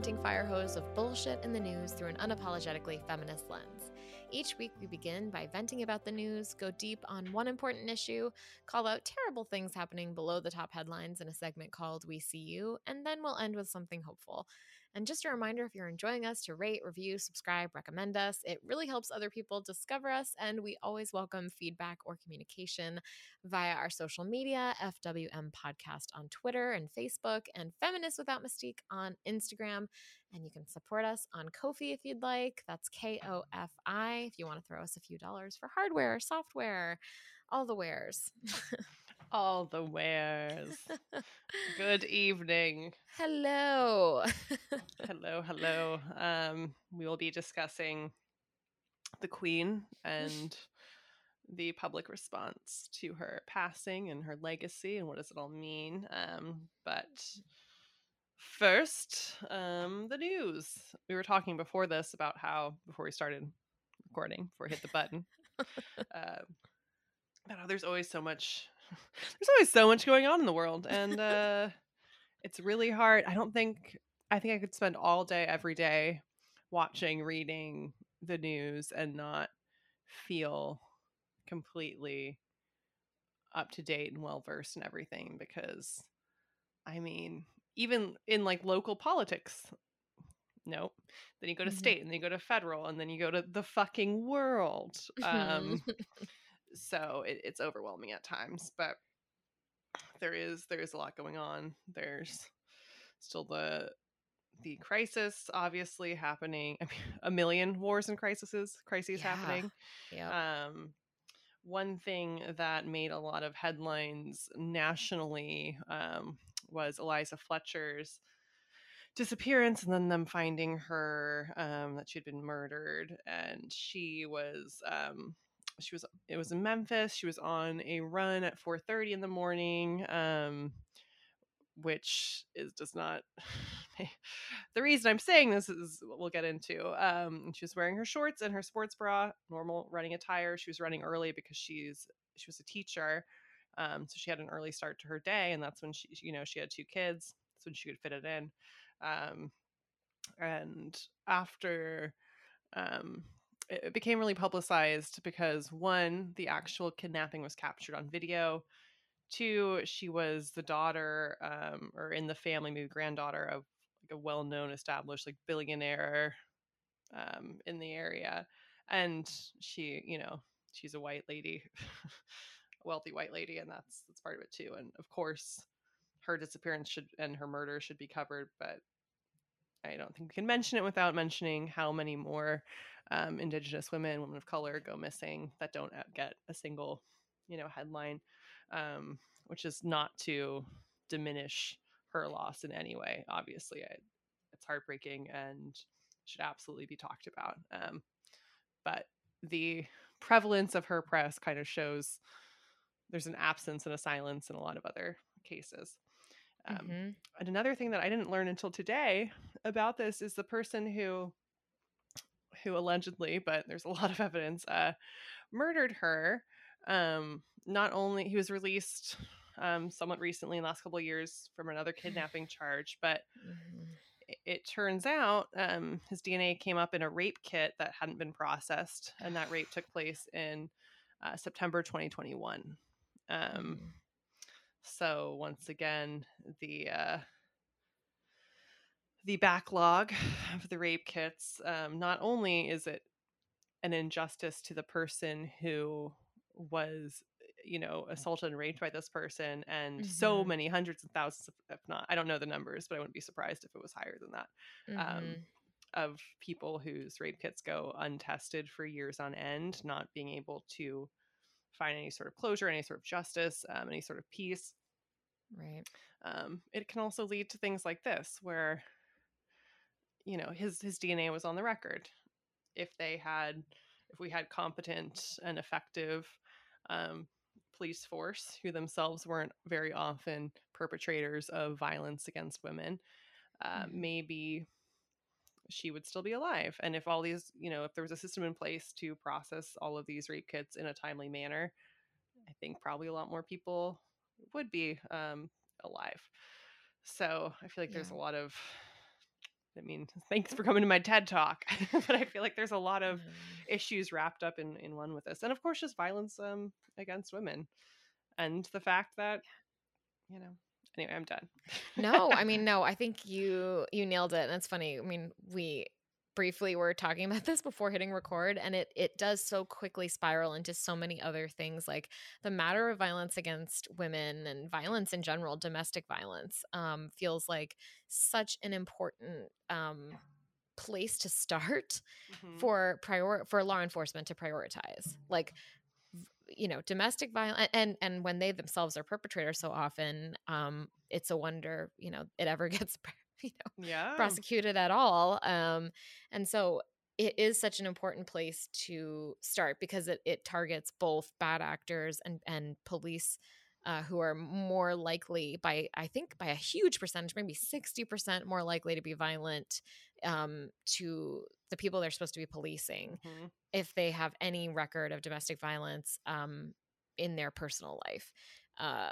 unrelenting fire hose of bullshit in the news through an unapologetically feminist lens. Each week, we begin by venting about the news, go deep on one important issue, call out terrible things happening below the top headlines in a segment called We See You, and then we'll end with something hopeful. And just a reminder if you're enjoying us to rate, review, subscribe, recommend us. It really helps other people discover us, and we always welcome feedback or communication via our social media FWM Podcast on Twitter and Facebook, and Feminist Without Mystique on Instagram. And you can support us on Ko-fi if you'd like. That's K O F I if you want to throw us a few dollars for hardware, software, all the wares. All the wares. Good evening. Hello. Hello, hello. Um, we will be discussing the Queen and the public response to her passing and her legacy and what does it all mean. Um, but first, um, the news. We were talking before this about how before we started recording, before we hit the button, uh, about how there's always so much there's always so much going on in the world and uh it's really hard. I don't think i think i could spend all day every day watching reading the news and not feel completely up to date and well versed in everything because i mean even in like local politics nope. Then you go to Mhm. state and then you go to federal and then you go to the fucking world. Um so it, it's overwhelming at times but there is there is a lot going on there's still the the crisis obviously happening I mean, a million wars and crises crises Yeah. happening yep. um one thing that made a lot of headlines nationally um, was Eliza Fletcher's disappearance and then them finding her um, that she'd been murdered and she was um, she was it was in Memphis she was on a run at 4:30 in the morning um, which is just not the reason I'm saying this is we'll get into. Um, she was wearing her shorts and her sports bra, normal running attire. She was running early because she's she was a teacher, um, so she had an early start to her day, and that's when she you know she had two kids. That's when she could fit it in. Um, and after um, it became really publicized because one, the actual kidnapping was captured on video. Two, she was the daughter, um, or in the family, maybe granddaughter of like a well-known, established like billionaire um, in the area, and she, you know, she's a white lady, a wealthy white lady, and that's that's part of it too. And of course, her disappearance should and her murder should be covered, but I don't think we can mention it without mentioning how many more um, Indigenous women, women of color, go missing that don't uh, get a single, you know, headline, um, which is not to diminish her loss in any way. Obviously, I, it's heartbreaking and should absolutely be talked about. Um, but the prevalence of her press kind of shows there's an absence and a silence in a lot of other cases. Um, Mhm. and another thing that I didn't learn until today about this is the person who who allegedly, but there's a lot of evidence, uh, murdered her. Um, not only he was released um, somewhat recently in the last couple of years from another kidnapping charge, but Mhm. it, it turns out um, his DNA came up in a rape kit that hadn't been processed, and that rape took place in uh, September 2021. Um, Mhm. so once again, the uh, the backlog of the rape kits. Um, not only is it an injustice to the person who was, you know, assaulted and raped by this person, and so Mhm. many hundreds and thousands, of, if not, I don't know the numbers, but I wouldn't be surprised if it was higher than that um, Mhm. of people whose rape kits go untested for years on end, not being able to find any sort of closure, any sort of justice, um, any sort of peace. Right. Um, it can also lead to things like this, where you know his his DNA was on the record. If they had, if we had competent and effective um, police force who themselves weren't very often perpetrators of violence against women, uh, Mhm. maybe she would still be alive. And if all these, you know, if there was a system in place to process all of these rape kits in a timely manner, I think probably a lot more people would be um, alive. So I feel like there's a lot of I mean, thanks for coming to my TED talk. but I feel like there's a lot of issues wrapped up in in one with this, and of course, just violence um against women, and the fact that you know. Anyway, I'm done. no, I mean, no, I think you you nailed it. And it's funny. I mean, we briefly we were talking about this before hitting record and it it does so quickly spiral into so many other things like the matter of violence against women and violence in general domestic violence um, feels like such an important um, place to start mm-hmm. for prior for law enforcement to prioritize like you know domestic violence and and when they themselves are perpetrators so often um it's a wonder you know it ever gets you know yeah. prosecuted at all um and so it is such an important place to start because it, it targets both bad actors and and police uh, who are more likely by i think by a huge percentage maybe 60% more likely to be violent um, to the people they're supposed to be policing mm-hmm. if they have any record of domestic violence um, in their personal life uh,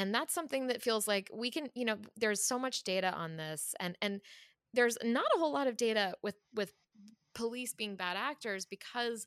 and that's something that feels like we can you know there's so much data on this and and there's not a whole lot of data with with police being bad actors because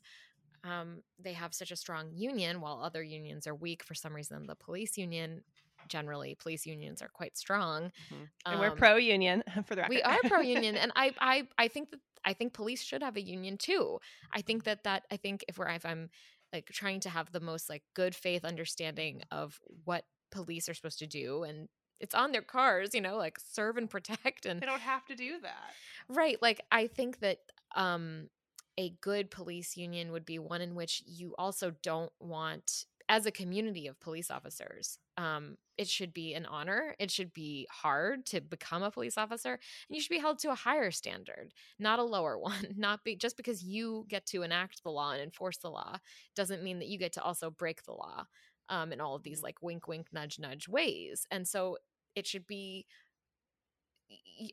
um, they have such a strong union while other unions are weak for some reason the police union generally police unions are quite strong mm-hmm. and um, we're pro union for the record we are pro union and I, I i think that i think police should have a union too i think that that i think if we're if i'm like trying to have the most like good faith understanding of what police are supposed to do and it's on their cars you know like serve and protect and they don't have to do that. Right like i think that um a good police union would be one in which you also don't want as a community of police officers um, it should be an honor it should be hard to become a police officer and you should be held to a higher standard not a lower one not be just because you get to enact the law and enforce the law doesn't mean that you get to also break the law um, in all of these like wink, wink, nudge, nudge ways. And so it should be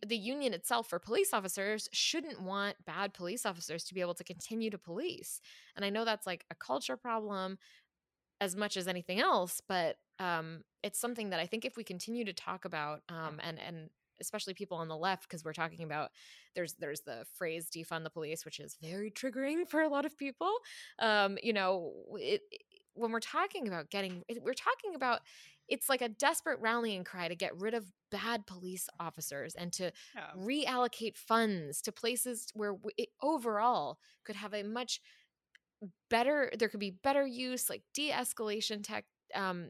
the union itself for police officers shouldn't want bad police officers to be able to continue to police. And I know that's like a culture problem as much as anything else, but um, it's something that I think if we continue to talk about um, and and especially people on the left because we're talking about there's there's the phrase defund the police which is very triggering for a lot of people um, you know it, when we're talking about getting we're talking about it's like a desperate rallying cry to get rid of bad police officers and to yeah. reallocate funds to places where it overall could have a much better there could be better use like de-escalation tech um,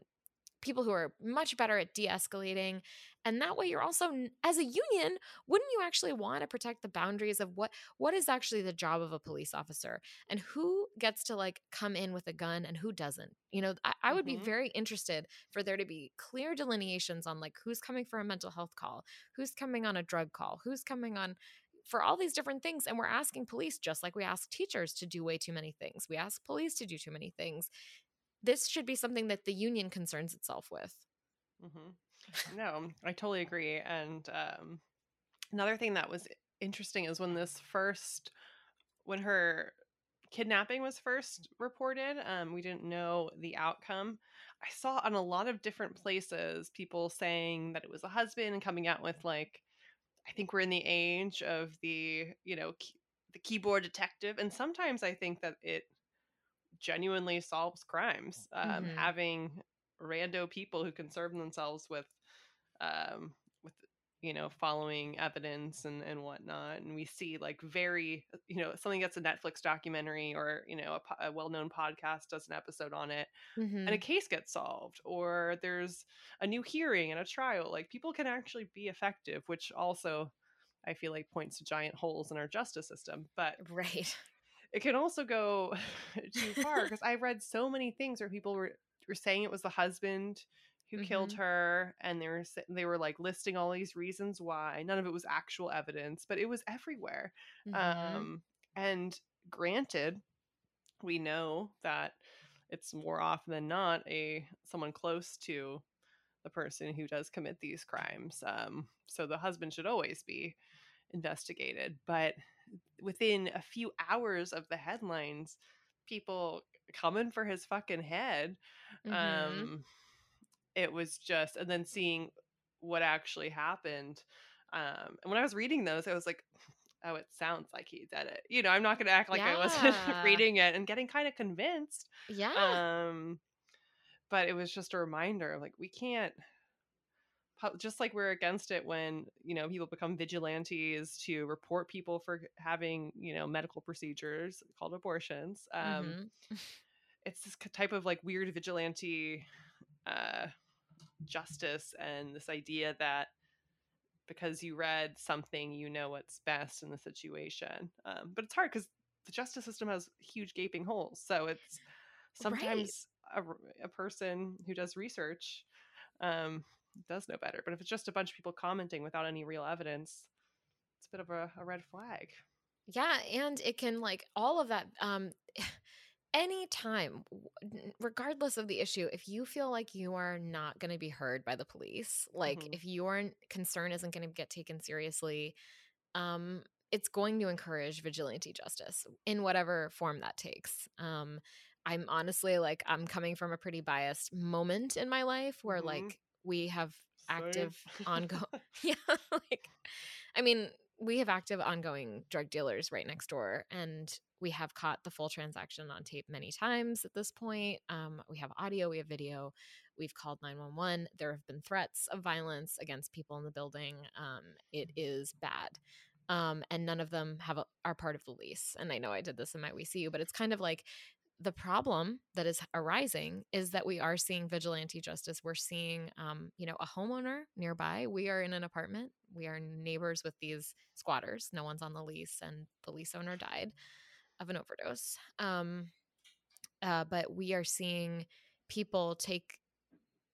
people who are much better at de-escalating and that way you're also as a union wouldn't you actually want to protect the boundaries of what what is actually the job of a police officer? And who gets to like come in with a gun and who doesn't? You know i, I would mm-hmm. be very interested for there to be clear delineations on like who's coming for a mental health call who's coming on a drug call who's coming on for all these different things and we're asking police just like we ask teachers to do way too many things. We ask police to do too many things this should be something that the union concerns itself with. Mm-hmm. No, I totally agree. And um, another thing that was interesting is when this first, when her kidnapping was first reported, um, we didn't know the outcome. I saw on a lot of different places people saying that it was a husband and coming out with like, I think we're in the age of the, you know, the keyboard detective. And sometimes I think that it genuinely solves crimes. Um, mm-hmm. Having rando people who concern themselves with, um, with you know, following evidence and and whatnot, and we see like very, you know, something that's a Netflix documentary or you know a, a well-known podcast does an episode on it, mm-hmm. and a mm-hmm. case gets solved, or there's a new hearing and a trial. Like people can actually be effective, which also I feel like points to giant holes in our justice system. But right it can also go too far because I read so many things where people were were saying it was the husband who mm-hmm. killed her and they were they were like listing all these reasons why none of it was actual evidence but it was everywhere mm-hmm. um and granted we know that it's more often than not a someone close to the person who does commit these crimes um so the husband should always be investigated but within a few hours of the headlines, people coming for his fucking head. Mm-hmm. Um, it was just, and then seeing what actually happened. Um, and when I was reading those, I was like, oh, it sounds like he did it. You know, I'm not going to act like I wasn't reading it and getting kind of convinced. Yeah. Um, but it was just a reminder like, we can't, just like we're against it when, you know, people become vigilantes to report people for having, you know, medical procedures called abortions. Um, Mhm. It's this type of like weird vigilante uh, justice and this idea that because you read something, you know what's best in the situation. Um, but it's hard because the justice system has huge gaping holes. So it's sometimes a person who does research um, does know better. But if it's just a bunch of people commenting without any real evidence, it's a bit of a, a red flag. Yeah, and it can like all of that um anytime regardless of the issue if you feel like you are not going to be heard by the police like Mhm. if your concern isn't going to get taken seriously um it's going to encourage vigilante justice in whatever form that takes um i'm honestly like i'm coming from a pretty biased moment in my life where Mhm. like we have active ongoing yeah like i mean we have active ongoing drug dealers right next door and we have caught the full transaction on tape many times at this point um, we have audio we have video we've called 911 there have been threats of violence against people in the building um, it is bad um, and none of them have a, are part of the lease and i know i did this in my we see you but it's kind of like the problem that is arising is that we are seeing vigilante justice. We're seeing, um, you know, a homeowner nearby. We are in an apartment. We are neighbors with these squatters. No one's on the lease, and the lease owner died of an overdose. Um, uh, but we are seeing people take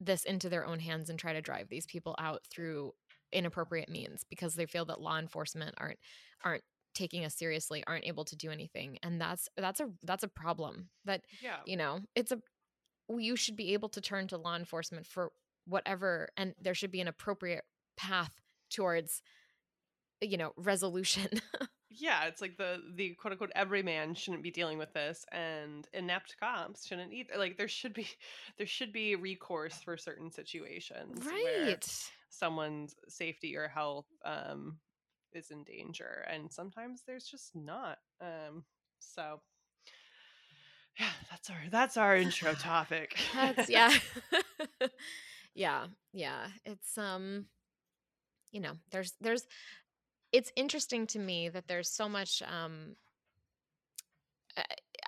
this into their own hands and try to drive these people out through inappropriate means because they feel that law enforcement aren't aren't taking us seriously aren't able to do anything and that's that's a that's a problem that yeah. you know it's a you should be able to turn to law enforcement for whatever and there should be an appropriate path towards you know resolution yeah, it's like the the quote unquote everyman shouldn't be dealing with this, and inept cops shouldn't either. Like there should be there should be recourse for certain situations where right someone's safety or health um, is in danger, and sometimes there's just not. Um, so yeah, that's our that's our intro topic. that's yeah yeah yeah it's um you know there's there's it's interesting to me that there's so much um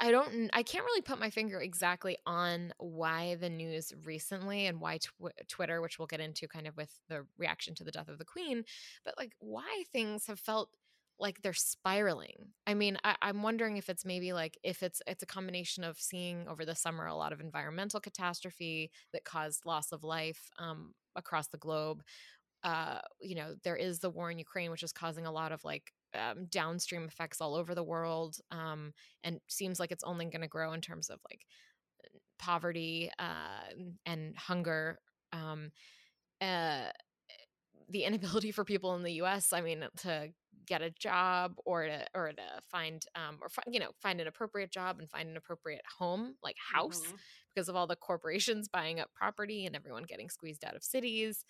I- don't I can't really put my finger exactly on why the news recently and why tw- Twitter which we'll get into kind of with the reaction to the death of the queen but like why things have felt like they're spiraling. I mean, I, I'm wondering if it's maybe like if it's it's a combination of seeing over the summer a lot of environmental catastrophe that caused loss of life um, across the globe. Uh, you know, there is the war in Ukraine, which is causing a lot of like um, downstream effects all over the world, um, and seems like it's only going to grow in terms of like poverty uh, and hunger. Um, uh, the inability for people in the U.S. I mean, to get a job or to or to find um, or fi- you know find an appropriate job and find an appropriate home like house Mhm. because of all the corporations buying up property and everyone getting squeezed out of cities.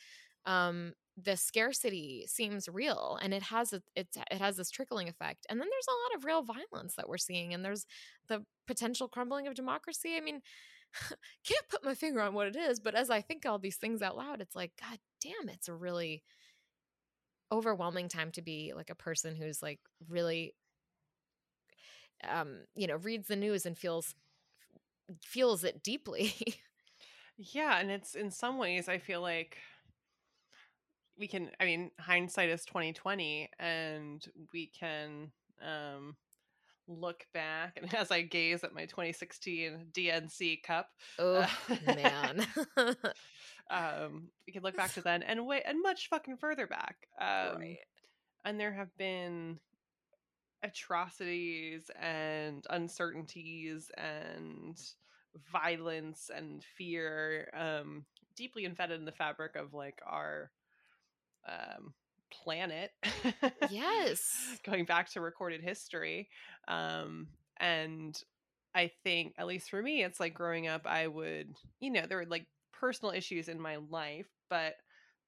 Um, the scarcity seems real, and it has a, it's it has this trickling effect. And then there's a lot of real violence that we're seeing, and there's the potential crumbling of democracy. I mean, can't put my finger on what it is, but as I think all these things out loud, it's like, God damn, it's a really overwhelming time to be like a person who's like really um you know reads the news and feels feels it deeply Yeah, and it's in some ways I feel like we can I mean hindsight is 2020 and we can um look back and as I gaze at my 2016 DNC cup oh uh, man. um we can look back to then and way and much fucking further back um right. and there have been atrocities and uncertainties and violence and fear um deeply embedded in the fabric of like our um planet yes going back to recorded history um and i think at least for me it's like growing up i would you know there were like personal issues in my life but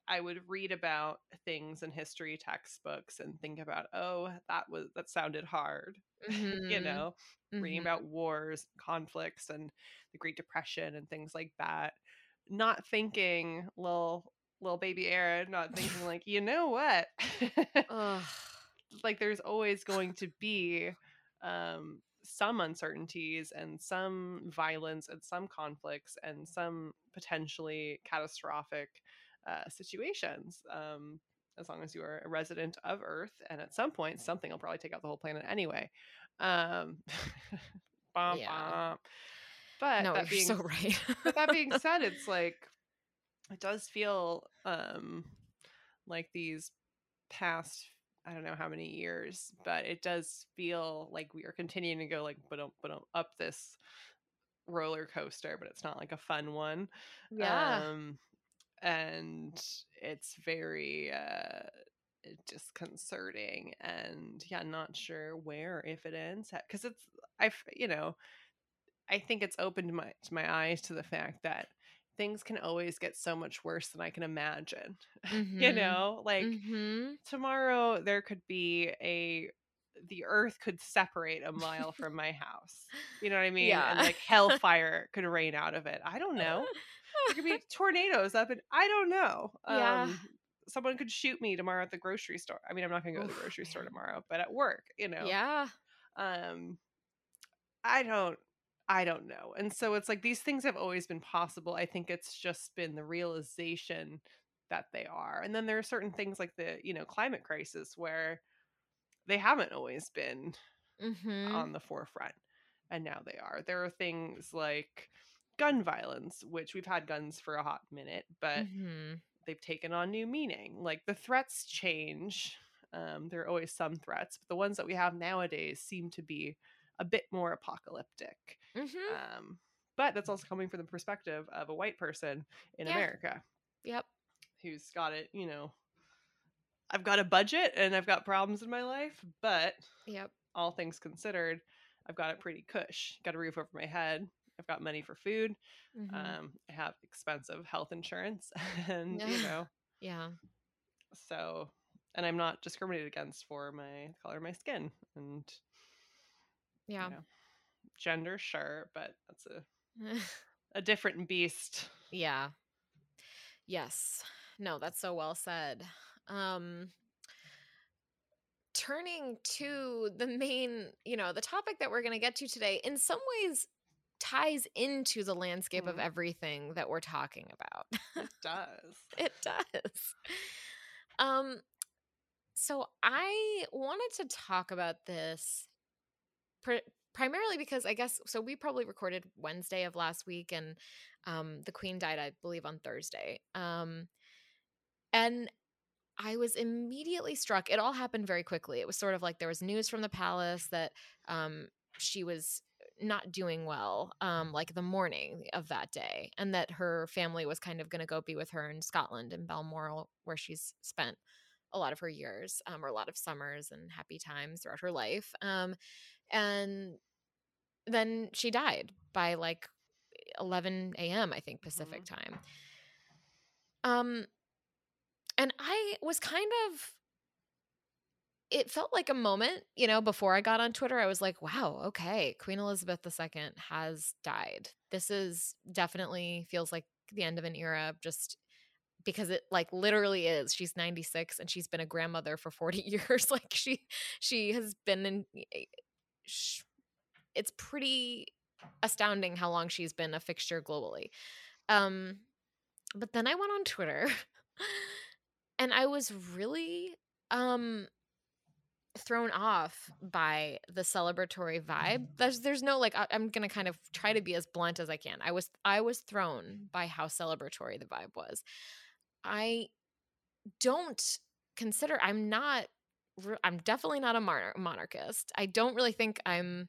I would read about things in history textbooks and think about, oh, that was that sounded hard. Mhm. you know, reading Mhm. about wars, conflicts, and the Great Depression and things like that. Not thinking, little little baby Aaron, not thinking like, you know what? Like there's always going to be um some uncertainties and some violence and some conflicts and some potentially catastrophic uh, situations um as long as you are a resident of earth and at some point something will probably take out the whole planet anyway um bum, Yeah. bum. but no, that you're being so right. but that being said it's like it does feel um like these past i don't know how many years but it does feel like we are continuing to go like but but up this roller coaster but it's not like a fun one yeah. um and it's very uh disconcerting and yeah not sure where if it ends because it's i've you know i think it's opened my to my eyes to the fact that things can always get so much worse than i can imagine you Mhm. know like Mhm. tomorrow there could be a the earth could separate a mile from my house you know what i mean Yeah. and like hellfire could rain out of it i don't know there could be tornadoes up and i don't know Yeah. um someone could shoot me tomorrow at the grocery store i mean i'm not gonna go to the grocery store tomorrow but at work you know Yeah. um i don't i don't know and so it's like these things have always been possible i think it's just been the realization that they are and then there are certain things like the you know climate crisis where they haven't always been Mhm. on the forefront and now they are there are things like gun violence which we've had guns for a hot minute but Mhm. they've taken on new meaning like the threats change um, there are always some threats but the ones that we have nowadays seem to be a bit more apocalyptic Mhm. um, but that's also coming from the perspective of a white person in Yeah. america Yep. who's got it you know i've got a budget and i've got problems in my life but Yep. all things considered i've got it pretty cush got a roof over my head i've got money for food Mhm. um, i have expensive health insurance and you know yeah. so and i'm not discriminated against for my color of my skin and Yeah. you know gender sure but that's a a different beast yeah. Yes. No, that's so well said. Um turning to the main, you know, the topic that we're going to get to today in some ways ties into the landscape of Mhm. everything that we're talking about. it does it does. Um so I wanted to talk about this pr- primarily because I guess so we probably recorded Wednesday of last week and um the queen died I believe on Thursday. Um and I was immediately struck. It all happened very quickly. It was sort of like there was news from the palace that um she was not doing well um like the morning of that day and that her family was kind of going to go be with her in Scotland in Balmoral where she's spent a lot of her years um, or a lot of summers and happy times throughout her life um and then she died by like 11 a.m i think pacific time. Um and i was kind of it felt like a moment you know before i got on twitter i was like wow okay queen elizabeth ii has died. This is definitely feels like the end of an era just because it like literally is. She's 96 and she's been a grandmother for 40 years like she she has been in sh- it's pretty astounding how long she's been a fixture globally. Um but then i went on twitter and i was really um thrown off by the celebratory vibe. There's there's no like I, i'm gonna kind of try to be as blunt as i can. I was i was thrown by how celebratory the vibe was. I don't consider i'm not i'm definitely not a monar- monarchist i don't really think i'm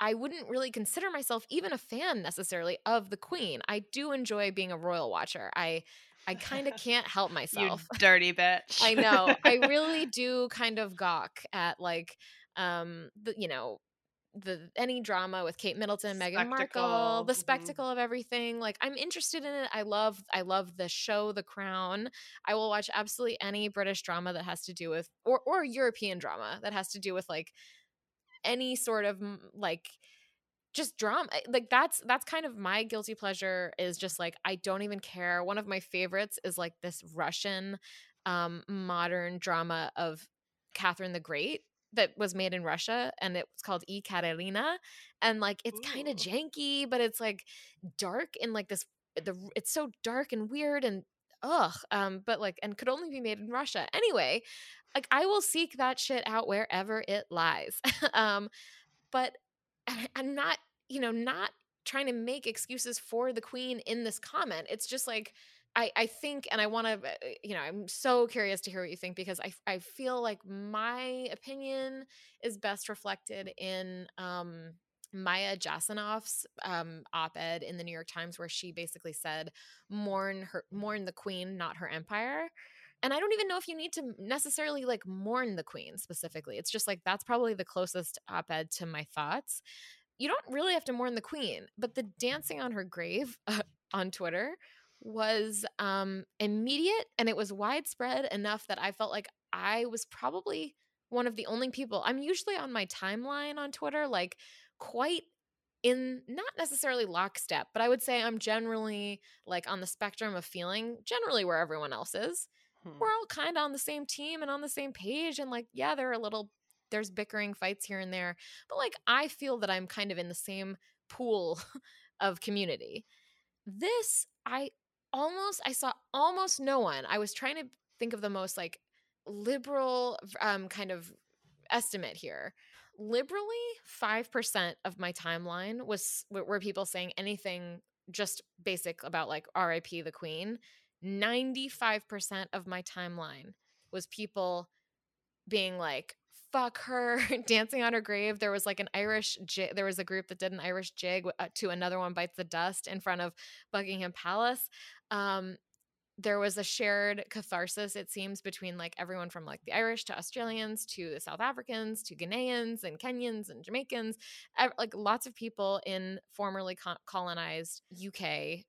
I wouldn't really consider myself even a fan necessarily of the queen. I do enjoy being a royal watcher. I I kind of can't help you myself. dirty bitch I know. I really do kind of gawk at like um the you know the any drama with Kate Middleton, Meghan Markle, the mhm. spectacle of everything. Like I'm interested in it. I love I love the show The Crown. I will watch absolutely any British drama that has to do with or or European drama that has to do with like any sort of like just drama eh, like that's that's kind of my guilty pleasure is just like i don't even care one of my favorites is like this russian um modern drama of catherine the great that was made in russia and it was called e katerina and like it's kind of janky but it's like dark and like this the it's so dark and weird and ugh um but like and could only be made in russia. Anyway like i will seek that shit out wherever it lies. Um but I'm not, you know, not trying to make excuses for the queen in this comment. It's just like I, I think, and I want to, you know, I'm so curious to hear what you think because I, I feel like my opinion is best reflected in um, Maya Jasanoff's um, op-ed in the New York Times, where she basically said, "Mourn her, mourn the queen, not her empire." And I don't even know if you need to necessarily like mourn the queen specifically. It's just like that's probably the closest op-ed to my thoughts you don't really have to mourn the queen, but the dancing on her grave uh, on Twitter was um, immediate and it was widespread enough that I felt like I was probably one of the only people. I'm usually on my timeline on Twitter, like quite in not necessarily lockstep, but I would say I'm generally like on the spectrum of feeling generally where everyone else is. Hmm. We're all kind of on the same team and on the same page. And like, yeah, there are little there's bickering fights here and there but like i feel that i'm kind of in the same pool of community this i almost i saw almost no one. I was trying to think of the most like liberal um kind of estimate here. Liberally 5% of my timeline was were people saying anything just basic about like rip the queen. 95% of my timeline was people being like fuck her dancing on her grave there was like an irish jig there was a group that did an irish jig uh, to another one bites the dust in front of buckingham palace. Um there was a shared catharsis it seems between like everyone from like the irish to australians to the south africans to ghanaians and kenyans and jamaicans like lots of people in formerly colonized uk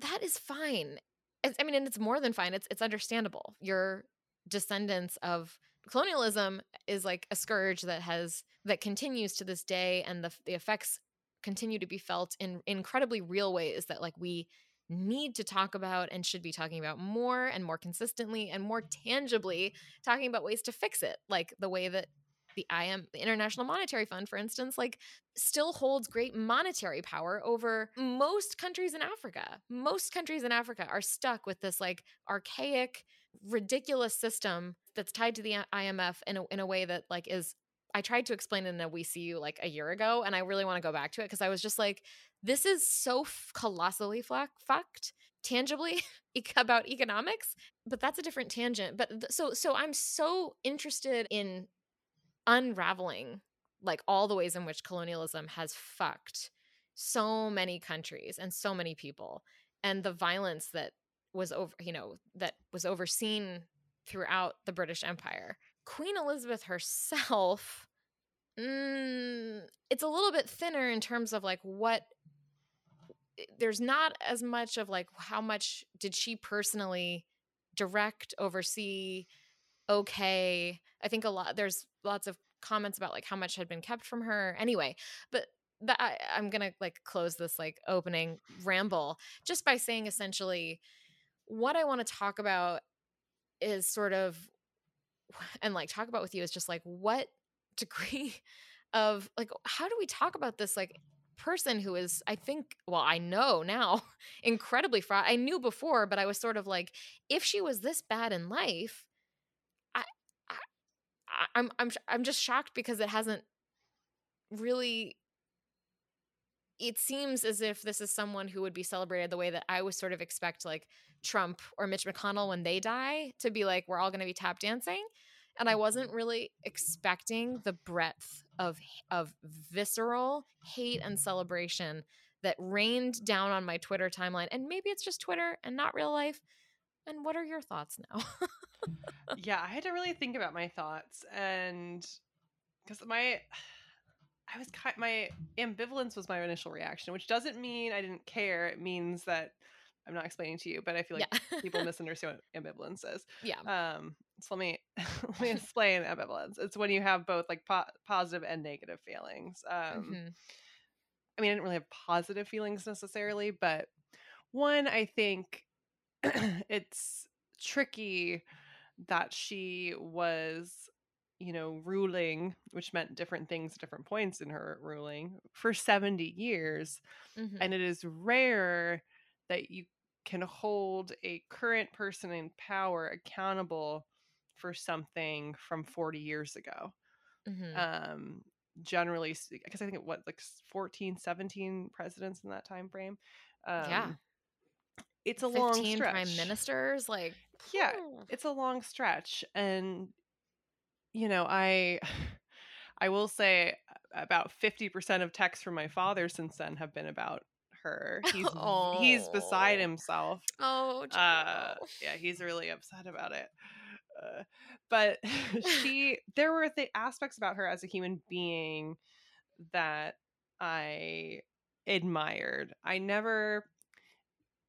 that is fine. I mean and it's more than fine it's it's understandable. You're descendants of colonialism is like a scourge that has that continues to this day and the the effects continue to be felt in incredibly real ways that like we need to talk about and should be talking about more and more consistently and more tangibly talking about ways to fix it like the way that the IM the International Monetary Fund for instance like still holds great monetary power over most countries in Africa. Most countries in Africa are stuck with this like archaic ridiculous system that's tied to the IMF in a, in a way that like is I tried to explain it in a We See You like a year ago, and I really want to go back to it because I was just like, this is so f- colossally fucked tangibly about economics, but that's a different tangent. But th- so so I'm so interested in unraveling like all the ways in which colonialism has fucked so many countries and so many people and the violence that was over you know that was overseen throughout the british empire. Queen elizabeth herself mm, it's a little bit thinner in terms of like what there's not as much of like how much did she personally direct oversee okay. I think a lot there's lots of comments about like how much had been kept from her. Anyway but that I, i'm gonna like close this like opening ramble just by saying essentially what I want to talk about is sort of and like talk about with you is just like what degree of like how do we talk about this like person who is I think well I know now incredibly fraught. I knew before but I was sort of like if she was this bad in life I, I I'm I'm I'm just shocked because it hasn't really it seems as if this is someone who would be celebrated the way that I would sort of expect like Trump or Mitch McConnell when they die to be like we're all going to be tap dancing and I wasn't mm-hmm. really expecting the breadth of of visceral hate and celebration that rained down on my Twitter timeline and maybe it's just Twitter and not real life and what are your thoughts now? Yeah, I had to really think about my thoughts and because my I was kind my ambivalence was my initial reaction, which doesn't mean I didn't care. It means that I'm not explaining to you, but I feel like yeah. people misunderstand what ambivalence is. yeah. Um, so let me let me explain ambivalence. It's when you have both like po- positive and negative feelings. Um, Mhm. I mean, I didn't really have positive feelings necessarily, but one, I think it's tricky that she was, you know, ruling, which meant different things at different points in her ruling for 70 years. Mhm. And it is rare that you can hold a current person in power accountable for something from 40 years ago Mhm. um generally because i think it what like s- 14 17 presidents in that time frame um Yeah. it's a long 15 stretch prime ministers like Yeah, it's a long stretch and you know i i will say about 50% of texts from my father since then have been about her. He's v- he's beside Oh. himself. Oh, uh yeah he's really upset about it. Uh, but she there were the aspects about her as a human being that i admired. I never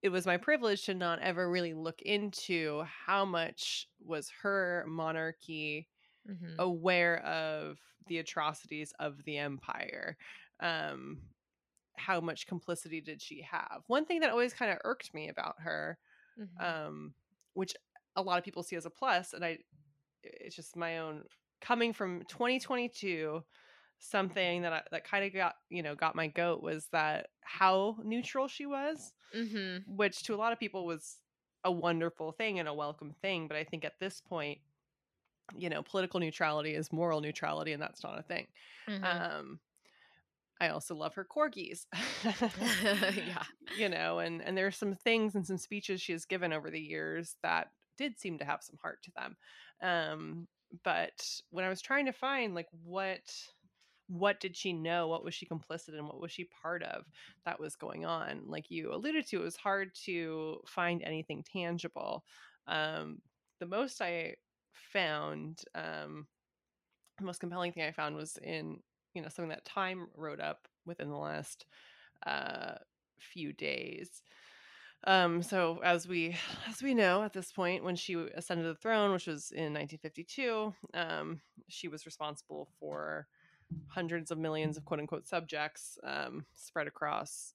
it was my privilege to not ever really look into how much was her monarchy Mhm. aware of the atrocities of the empire um how much complicity did she have one thing that always kind of irked me about her Mhm. um, which a lot of people see as a plus, and I, it's just my own coming from 2022. Something that I, that kind of got you know got my goat was that how neutral she was, Mhm. which to a lot of people was a wonderful thing and a welcome thing. But I think at this point, you know, political neutrality is moral neutrality, and that's not a thing. Mhm. Um, I also love her corgis. yeah. you know and and there are some things and some speeches she has given over the years that did seem to have some heart to them um but when i was trying to find like what what did she know what was she complicit in what was she part of that was going on like you alluded to it was hard to find anything tangible um the most i found um the most compelling thing i found was in you know something that time wrote up within the last uh few days. Um, so as we as we know at this point, when she ascended the throne, which was in 1952, um, she was responsible for hundreds of millions of quote unquote subjects um, spread across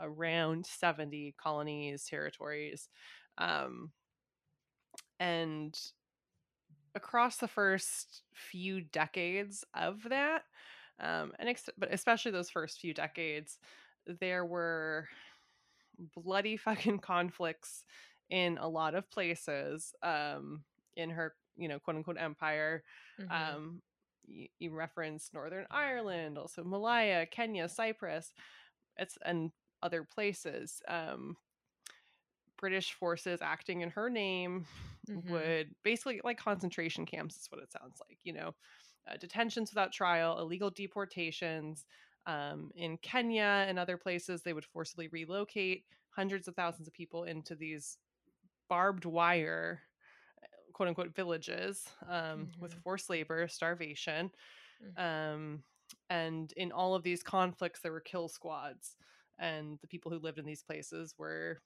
around 70 colonies, territories, um, and across the first few decades of that, um, and ex- but especially those first few decades, there were bloody fucking conflicts in a lot of places um in her you know quote unquote empire Mhm. um you, you referenced northern ireland also malaya kenya cyprus it's and other places um british forces acting in her name Mhm. would basically like concentration camps is what it sounds like you know uh, detentions without trial illegal deportations um, in kenya and other places they would forcibly relocate hundreds of thousands of people into these barbed wire quote unquote villages um, with Mhm. forced labor starvation Mhm. um, and in all of these conflicts there were kill squads and the people who lived in these places were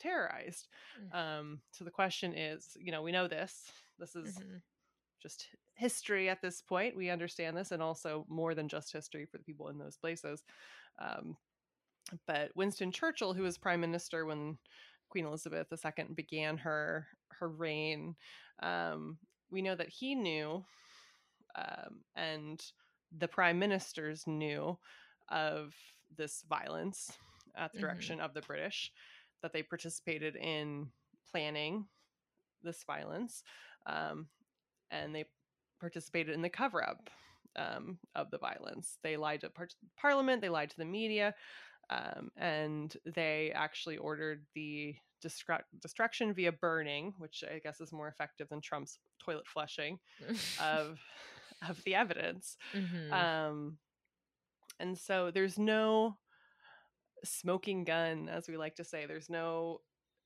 terrorized Mm. um, so the question is you know we know this this is Mhm. just history at this point. We understand this, and also more than just history for the people in those places. Um, but Winston Churchill, who was prime minister when Queen Elizabeth II began her her reign, um, we know that he knew, um, and the prime ministers knew of this violence at the Mhm. direction of the British, that they participated in planning this violence, um, and they participated in the cover up um, of the violence. They lied to par- Parliament, they lied to the media, um, and they actually ordered the destru- destruction via burning, which I guess is more effective than Trump's toilet flushing of of the evidence. Mhm. Um, and so there's no smoking gun, as we like to say. There's no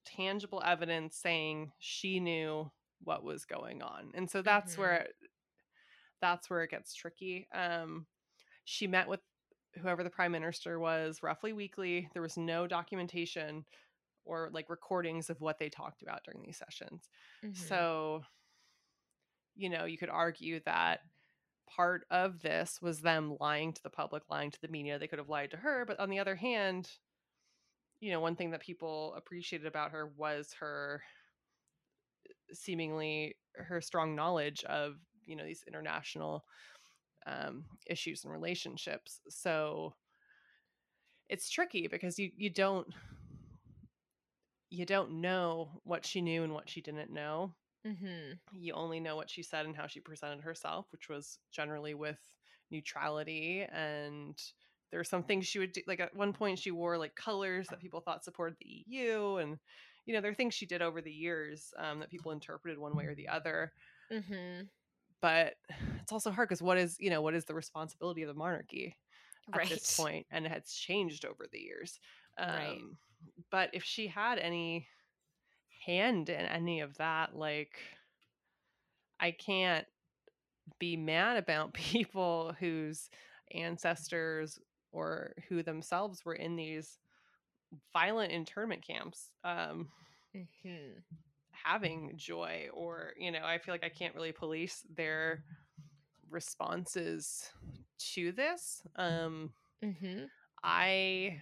tangible evidence saying she knew what was going on, and so that's Mhm. where that's where it gets tricky. Um, she met with whoever the prime minister was roughly weekly. There was no documentation or like recordings of what they talked about during these sessions. Mhm. So, you know, you could argue that part of this was them lying to the public, lying to the media. They could have lied to her, but on the other hand, you know, one thing that people appreciated about her was her seemingly her strong knowledge of, you know, these international um, issues and relationships. So it's tricky because you you don't you don't know what she knew and what she didn't know Mhm. you only know what she said and how she presented herself, which was generally with neutrality. And there are some things she would do. Like at one point, she wore like colors that people thought supported the EU. And, you know, there are things she did over the years um, that people interpreted one way or the other. Mhm. But it's also hard because what is, you know, what is the responsibility of the monarchy at Right. this point? And has changed over the years. Um, Right. But if she had any hand in any of that, like, I can't be mad about people whose ancestors or who themselves were in these violent internment camps um, Mhm. having joy or you know i feel like i can't really police their responses to this um Mhm. i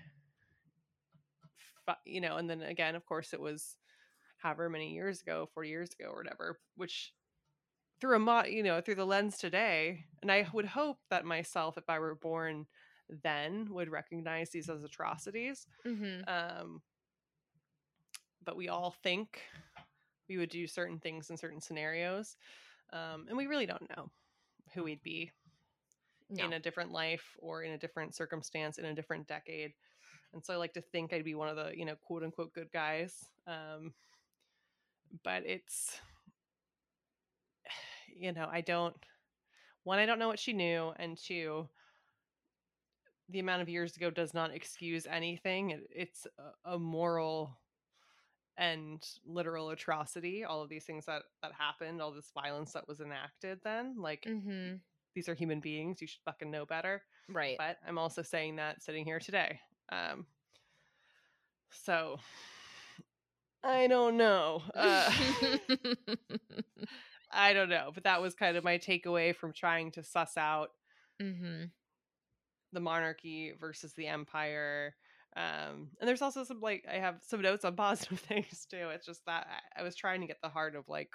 you know and then again of course it was however many years ago 40 years ago or whatever which through a mo- you know through the lens today and i would hope that myself if i were born then would recognize these as atrocities Mhm. um but we all think we would do certain things in certain scenarios um and we really don't know who we'd be No. in a different life or in a different circumstance in a different decade and so i like to think i'd be one of the you know quote unquote good guys um but it's you know i don't one i don't know what she knew and two the amount of years ago does not excuse anything It- it's a, a moral and literal atrocity all of these things that that happened all this violence that was enacted then like Mhm. these are human beings you should fucking know better Right. but I'm also saying that sitting here today. Um, so I don't know. Uh, I don't know, but that was kind of my takeaway from trying to suss out mhm. the monarchy versus the empire. Um, and there's also some like I have some notes on positive things too. It's just that I, I was trying to get the heart of like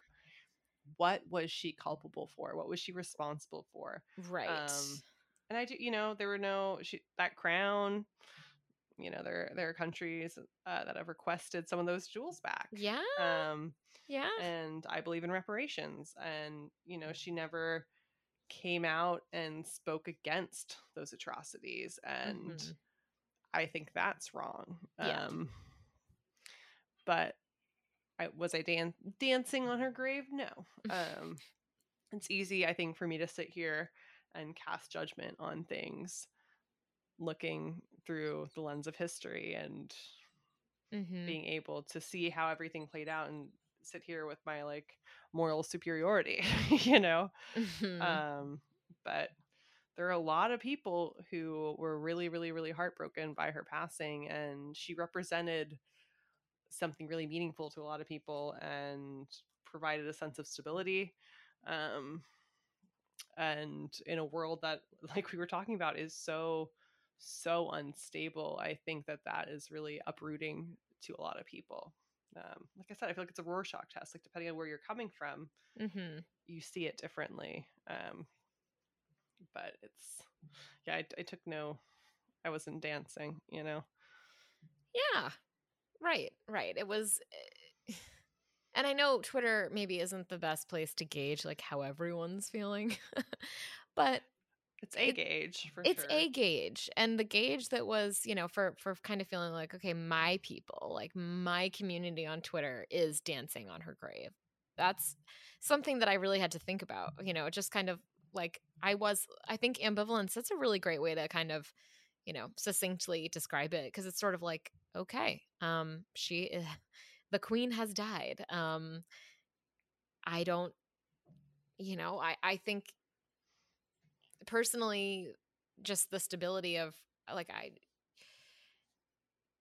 what was she culpable for? What was she responsible for? Right. Um, and I do, you know, there were no she, that crown. You know, there there are countries uh, that have requested some of those jewels back. yeah. Um, yeah. and I believe in reparations. And you know, she never came out and spoke against those atrocities, and Mhm. I think that's wrong. Yeah. Um, but I was I dan- dancing on her grave? No. Um, it's easy, I think, for me to sit here and cast judgment on things looking through the lens of history and Mhm. being able to see how everything played out and sit here with my like moral superiority, you know? Mhm. Um, but there are a lot of people who were really, really, really heartbroken by her passing, and she represented something really meaningful to a lot of people and provided a sense of stability. Um, and in a world that, like we were talking about, is so, so unstable, I think that that is really uprooting to a lot of people. Um, like I said, I feel like it's a Rorschach test. Like depending on where you're coming from, Mhm. you see it differently. Um, but it's yeah, I, I took no, I wasn't dancing, you know. Yeah. Right. Right. It was eh, and I know Twitter maybe isn't the best place to gauge like how everyone's feeling. but It's a It- gauge for it's sure. a gauge and the gauge that was you know for for kind of feeling like okay my people like my community on twitter is dancing on her grave that's something that i really had to think about you know just kind of like i was i think ambivalence that's a really great way to kind of you know succinctly describe it because it's sort of like okay um she i- the queen has died um i don't you know i i think personally just the stability of uh, like I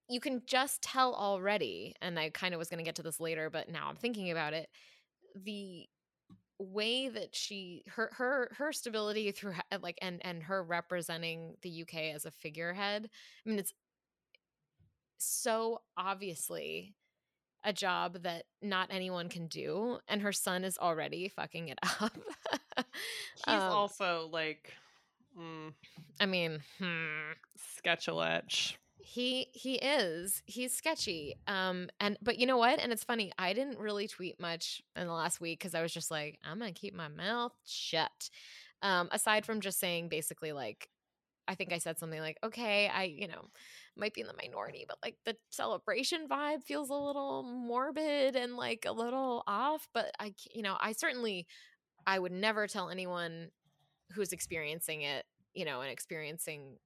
you can just tell already and I kind of was going to get to this later but now I'm thinking about it the way that she her her her stability through like and and her representing the UK as a figurehead I mean it's so obviously a job that not anyone can do and her son is already fucking it up. He's um, also like mm, i mean hmm. sketch he he is. He's sketchy. Um and but you know what? And it's funny i didn't really tweet much in the last week because i was just like i'm gonna keep my mouth shut. Um aside from just saying basically like i think i said something like okay i you know might be in the minority, but like the celebration vibe feels a little morbid and like a little off. But I, you know, I certainly, I would never tell anyone who's experiencing it, you know, and experiencing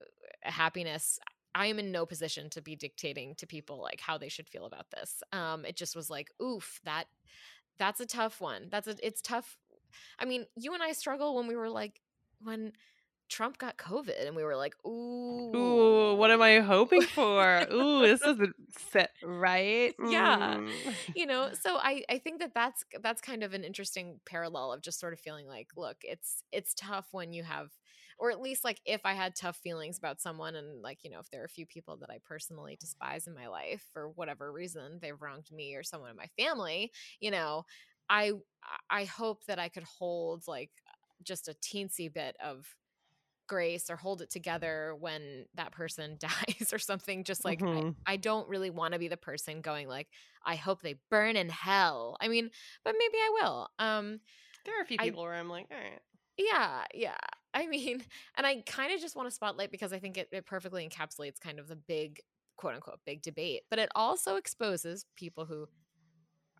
uh, happiness. I am in no position to be dictating to people like how they should feel about this. Um, it just was like, oof, that that's a tough one. That's a it's tough. I mean, you and I struggle when we were like when Trump got COVID, and we were like, "Ooh, ooh, what am I hoping for? ooh, this doesn't sit right." Mm. Yeah, you know. So I I think that that's that's kind of an interesting parallel of just sort of feeling like, look, it's it's tough when you have, or at least like if I had tough feelings about someone, and like you know, if there are a few people that I personally despise in my life for whatever reason, they've wronged me or someone in my family, you know, I I hope that I could hold like just a teensy bit of grace or hold it together when that person dies or something just like mm-hmm. I, I, don't really want to be the person going like i hope they burn in hell. I mean but maybe i will um there are a few people I, where i'm like all right yeah yeah. I mean and i kind of just want to spotlight because i think it, it perfectly encapsulates kind of the big quote unquote big debate. But it also exposes people who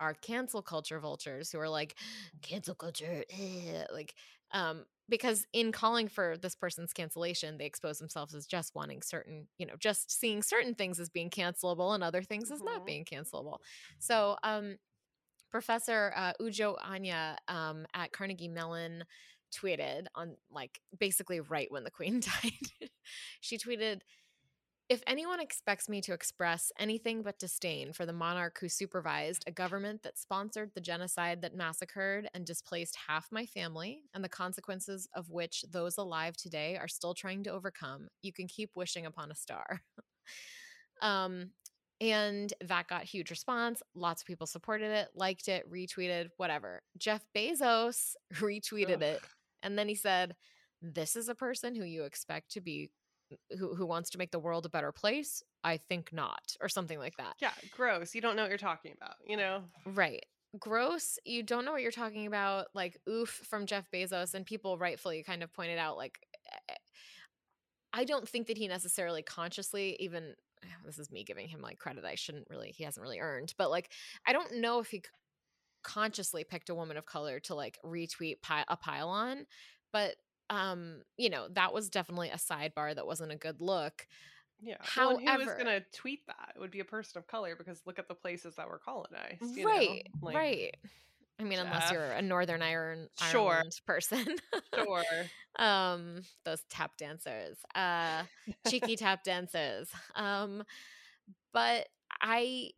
are cancel culture vultures who are like cancel culture eh, like um because in calling for this person's cancellation they expose themselves as just wanting certain you know just seeing certain things as being cancelable and other things as mm-hmm. not being cancelable so um professor uh, uju anya um, at carnegie mellon tweeted on like basically right when the queen died she tweeted if anyone expects me to express anything but disdain for the monarch who supervised a government that sponsored the genocide that massacred and displaced half my family, and the consequences of which those alive today are still trying to overcome, you can keep wishing upon a star. um, and that got huge response. Lots of people supported it, liked it, retweeted, whatever. Jeff Bezos retweeted Ugh. it. And then he said, This is a person who you expect to be who who wants to make the world a better place? I think not or something like that. Yeah gross you don't know what you're talking about you know? Right. Gross you don't know what you're talking about like oof from jeff bezos and people rightfully kind of pointed out like eh, i don't think that he necessarily consciously even this is me giving him like credit i shouldn't really he hasn't really earned but like i don't know if he consciously picked a woman of color to like retweet pi- a pylon but um you know that was definitely a sidebar that wasn't a good look yeah however well, who was gonna tweet that it would be a person of color because look at the places that were colonized right like, right I mean, Jeff. unless you're a Northern Ireland, sure. Ireland person. sure. Um, those tap dancers, uh, cheeky tap dancers. Um, but I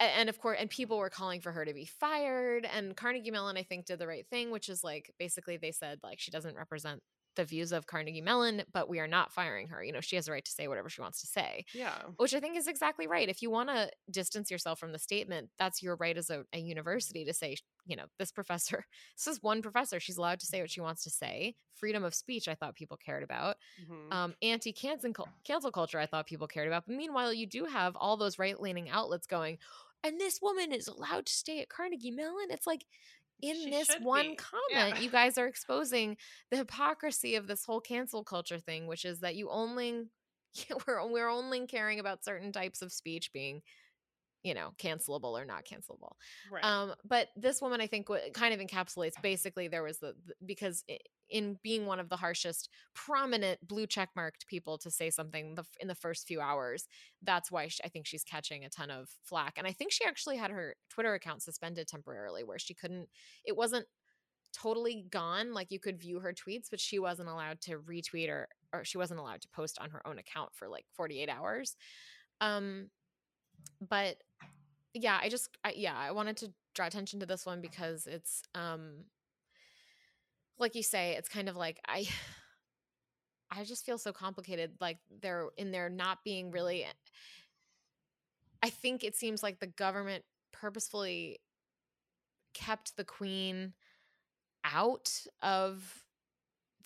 and of course and people were calling for her to be fired and carnegie mellon i think did the right thing which is like basically they said like she doesn't represent the views of Carnegie Mellon, but we are not firing her. You know, she has a right to say whatever she wants to say. Yeah. Which I think is exactly right. If you want to distance yourself from the statement, that's your right as a, a, university to say, you know, this professor, this is one professor. She's allowed to say what she wants to say. Freedom of speech, I thought people cared about. Mm-hmm. Um, Anti cancel culture, I thought people cared about. But meanwhile, you do have all those right leaning outlets going, and this woman is allowed to stay at Carnegie Mellon. It's like, in she this one be. comment, yeah. you guys are exposing the hypocrisy of this whole cancel culture thing, which is that you only we're we're only caring about certain types of speech being you know cancelable or not cancelable right. um but this woman i think w- kind of encapsulates basically there was the, the because in being one of the harshest prominent blue check marked people to say something the, in the first few hours that's why she, i think she's catching a ton of flack and i think she actually had her twitter account suspended temporarily where she couldn't it wasn't totally gone. Like you could view her tweets, but she wasn't allowed to retweet or or she wasn't allowed to post on her own account for like 48 hours. Um but yeah, I just I, yeah, I wanted to draw attention to this one because it's um like you say, it's kind of like I I just feel so complicated like they're in there not being really I think it seems like the government purposefully kept the queen out of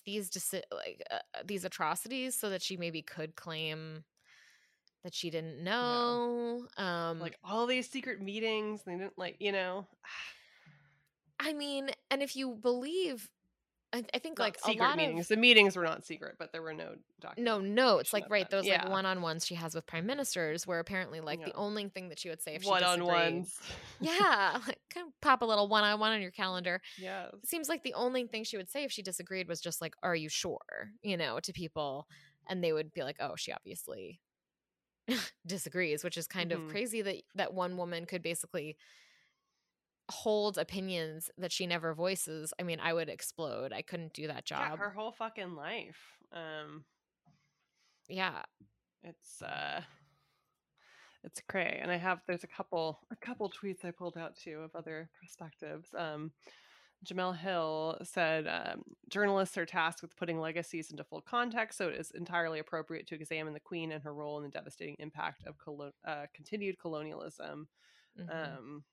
these deci- like uh, these atrocities so that she maybe could claim that she didn't know um like all these secret meetings, they didn't like, you know, i mean and if you believe i, I think not like a secret lot meetings. of The meetings were not secret, but there were no documents. no notes like right those like one-on-ones she has with prime ministers where apparently like the only thing that she would say if she one on ones, yeah like kind of pop a little one-on-one on your calendar. Yeah, seems like the only thing she would say if she disagreed was just like are you sure? you know to people and they would be like oh she obviously disagrees which is kind Mhm. of crazy that that one woman could basically hold opinions that she never voices i mean i would explode i couldn't do that Yeah, job her whole fucking life. Um, yeah it's uh, it's cray. And I have there's a couple a couple tweets I pulled out too of other perspectives. Um, Jemele Hill said um, journalists are tasked with putting legacies into full context, so it is entirely appropriate to examine the Queen and her role in the devastating impact of colo- uh, continued colonialism. Mhm. Um,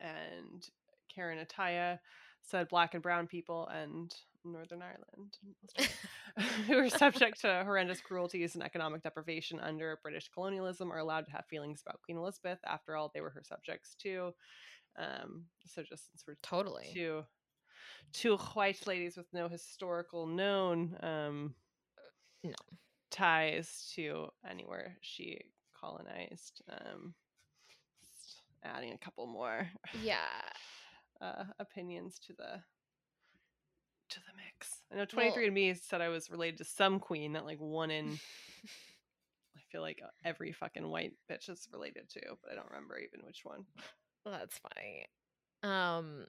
and Karen Attiah said black and brown people and Northern Ireland who are subject to horrendous cruelties and economic deprivation under British colonialism are allowed to have feelings about Queen Elizabeth. After all, they were her subjects too. Um, so just since we're totally. two two white ladies with no historical known um No. ties to anywhere she colonized um just adding a couple more yeah. uh opinions to the to the mix. I know Well- 23andme said i was related to some queen that like one in i feel like uh, every fucking white bitch is related to but i don't remember even which one that's funny. Um,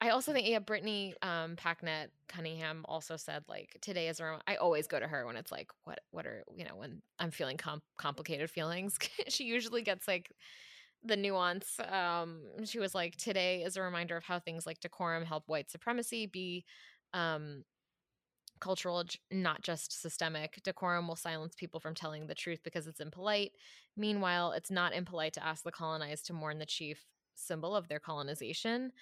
I also think yeah, Brittany um Packnett Cunningham also said like today is around. I always go to her when it's like what what are you know when I'm feeling com- complicated feelings. she usually gets like the nuance. Um, she was like today is a reminder of how things like decorum help white supremacy be um cultural not just systemic decorum will silence people from telling the truth because it's impolite meanwhile it's not impolite to ask the colonized to mourn the chief symbol of their colonization.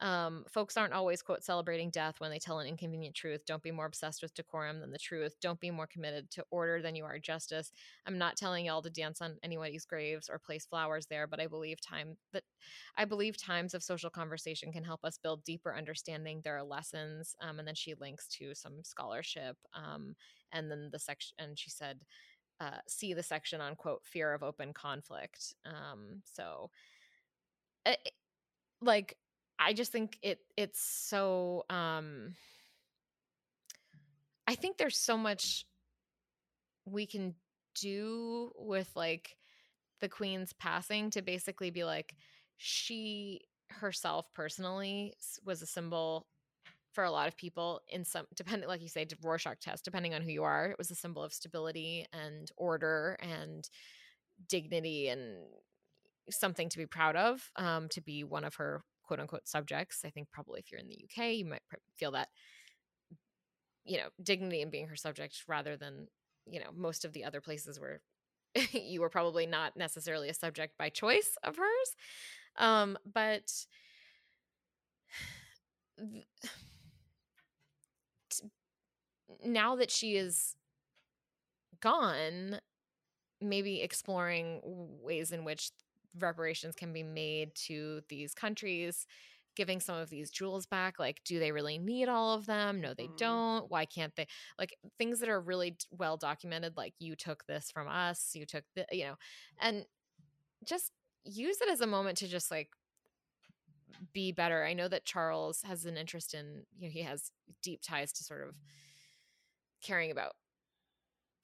Um, folks aren't always quote celebrating death when they tell an inconvenient truth. Don't be more obsessed with decorum than the truth. Don't be more committed to order than you are justice. I'm not telling y'all to dance on anybody's graves or place flowers there but i believe time that i believe times of social conversation can help us build deeper understanding. There are lessons um, and then she links to some scholarship um, and then the section and she said uh, see the section on quote fear of open conflict. Um, so it, like i just think it it's so um i think there's so much we can do with like the queen's passing to basically be like she herself personally was a symbol for a lot of people in some depending like you say rorschach test depending on who you are it was a symbol of stability and order and dignity and something to be proud of um, to be one of her quote unquote subjects. I think probably if you're in the uk you might feel that you know dignity in being her subject rather than you know most of the other places where you were probably not necessarily a subject by choice of hers. Um but now that she is gone maybe exploring ways in which reparations can be made to these countries giving some of these jewels back like do they really need all of them? No they Mhm. don't. Why can't they? Like things that are really well documented like you took this from us you took the you know and just use it as a moment to just like be better. I know that charles has an interest in you know he has deep ties to sort of caring about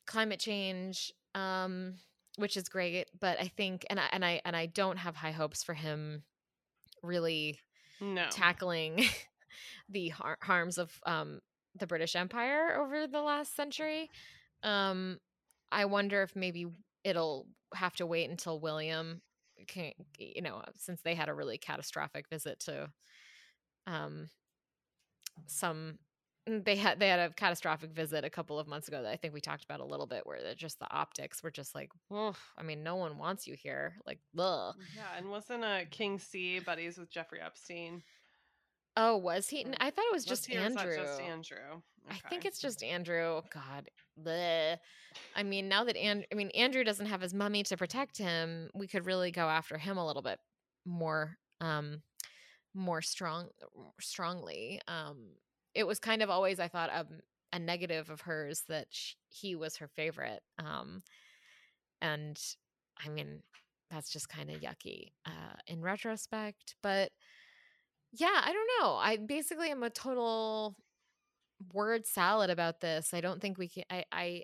climate change um which is great but i think and i and i and i don't have high hopes for him really no tackling the har- harms of um, the British Empire over the last century. Um, I wonder if maybe it'll have to wait until William can, you know, since they had a really catastrophic visit to um, some they had they had a catastrophic visit a couple of months ago that I think we talked about a little bit where just the optics were just like, I mean, no one wants you here. Like, ugh. Yeah, and wasn't a King C buddies with Jeffrey Epstein? Oh, was he? I thought it was, was just Andrew. just Andrew. Okay. I think it's just Andrew. God, bleh. I mean, now that and I mean Andrew doesn't have his mummy to protect him, we could really go after him a little bit more, um, more strong, strongly. Um, it was kind of always I thought a, a negative of hers that she, he was her favorite. Um, and I mean, that's just kind of yucky uh, in retrospect, but yeah, I don't know. I basically am a total word salad about this. I don't think we can I I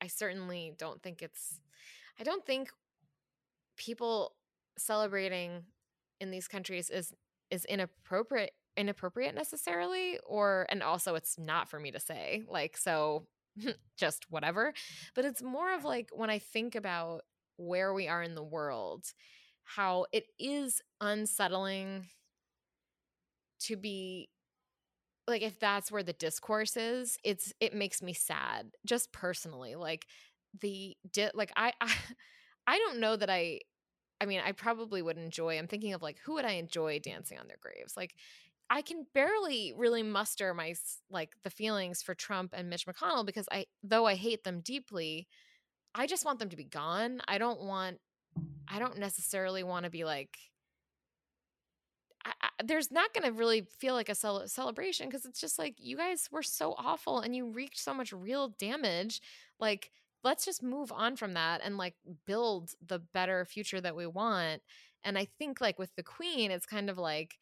I certainly don't think it's I don't think people celebrating in these countries is is inappropriate inappropriate necessarily or and also it's not for me to say like so just whatever but it's more of like when i think about where we are in the world how it is unsettling to be like if that's where the discourse is it's it makes me sad just personally like the di- like I, I i don't know that i i mean i probably would enjoy i'm thinking of like who would i enjoy dancing on their graves? Like i can barely really muster my like the feelings for trump and mitch mcconnell because i though i hate them deeply i just want them to be gone i don't want i don't necessarily want to be like I, I, there's not going to really feel like a cel- celebration because it's just like you guys were so awful and you wreaked so much real damage. Like, let's just move on from that and like build the better future that we want. And I think, like, with the queen, it's kind of like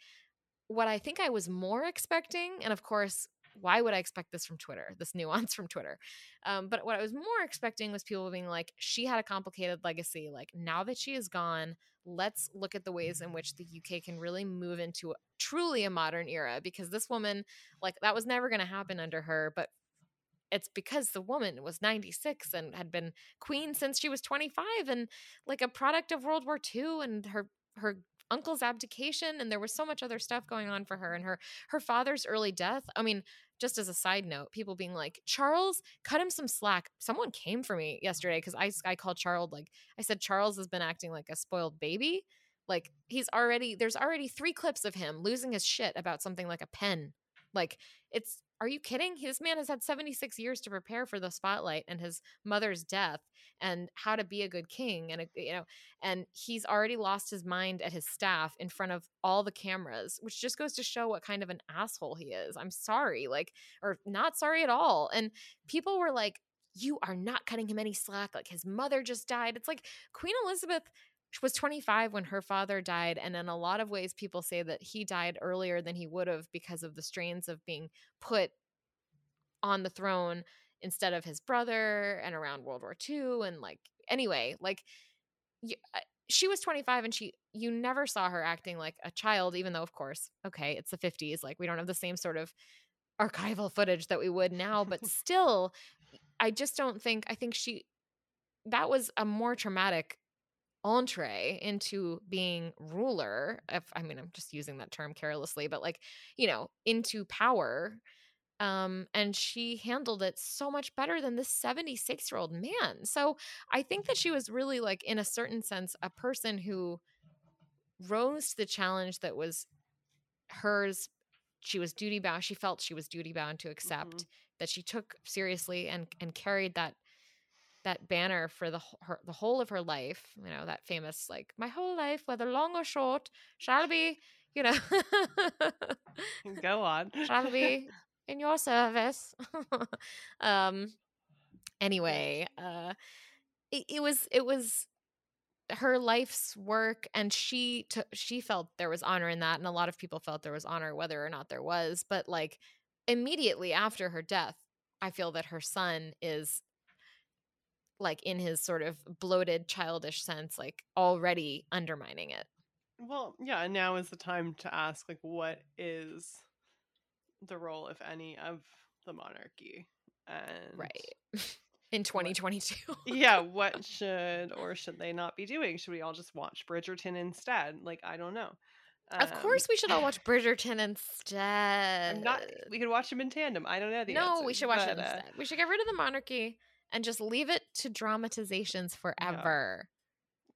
what I think I was more expecting. And of course, why would I expect this from Twitter, this nuance from Twitter? Um, but what I was more expecting was people being like, she had a complicated legacy. Like, now that she is gone, let's look at the ways in which the UK can really move into truly a modern era because this woman, like, that was never going to happen under her. But it's because the woman was 96 and had been queen since she was 25 and like a product of World War II and her her uncle's abdication and there was so much other stuff going on for her and her her father's early death. I mean, just as a side note, people being like, Charles, cut him some slack. Someone came for me yesterday because I, I called Charles, like, I said, Charles has been acting like a spoiled baby. Like, he's already, there's already three clips of him losing his shit about something like a pen. Like, it's are you kidding? This man has had 76 years to prepare for the spotlight and his mother's death and how to be a good king and a, you know and he's already lost his mind at his staff in front of all the cameras which just goes to show what kind of an asshole he is. I'm sorry like or not sorry at all. And people were like you are not cutting him any slack. Like his mother just died. It's like queen elizabeth was 25 when her father died and in a lot of ways people say that he died earlier than he would have because of the strains of being put on the throne instead of his brother and around world war ii and like anyway like you, uh, she was 25 and she you never saw her acting like a child even though of course okay it's the 50s like we don't have the same sort of archival footage that we would now but still i just don't think i think she that was a more traumatic entree into being ruler if i mean i'm just using that term carelessly but like you know into power um and she handled it so much better than this 76 year old man so i think that she was really like in a certain sense a person who rose to the challenge that was hers she was duty bound she felt she was duty bound to accept mm-hmm. that she took seriously and and carried that that banner for the her, the whole of her life. You know that famous like my whole life, whether long or short, shall be. You know, go on. shall be in your service. um. Anyway, uh, it, it was it was her life's work and she took she felt there was honor in that and a lot of people felt there was honor whether or not there was but like immediately after her death i feel that her son is like in his sort of bloated childish sense like already undermining it well yeah and now is the time to ask like what is the role, if any, of the monarchy. And right in 2022 yeah, what should or should they not be doing? Should we all just watch Bridgerton instead? Like, I don't know. of Um, course we should all watch bridgerton instead not. We could watch them in tandem. I don't know the no we should watch it but, uh, we should get rid of the monarchy and just leave it to dramatizations forever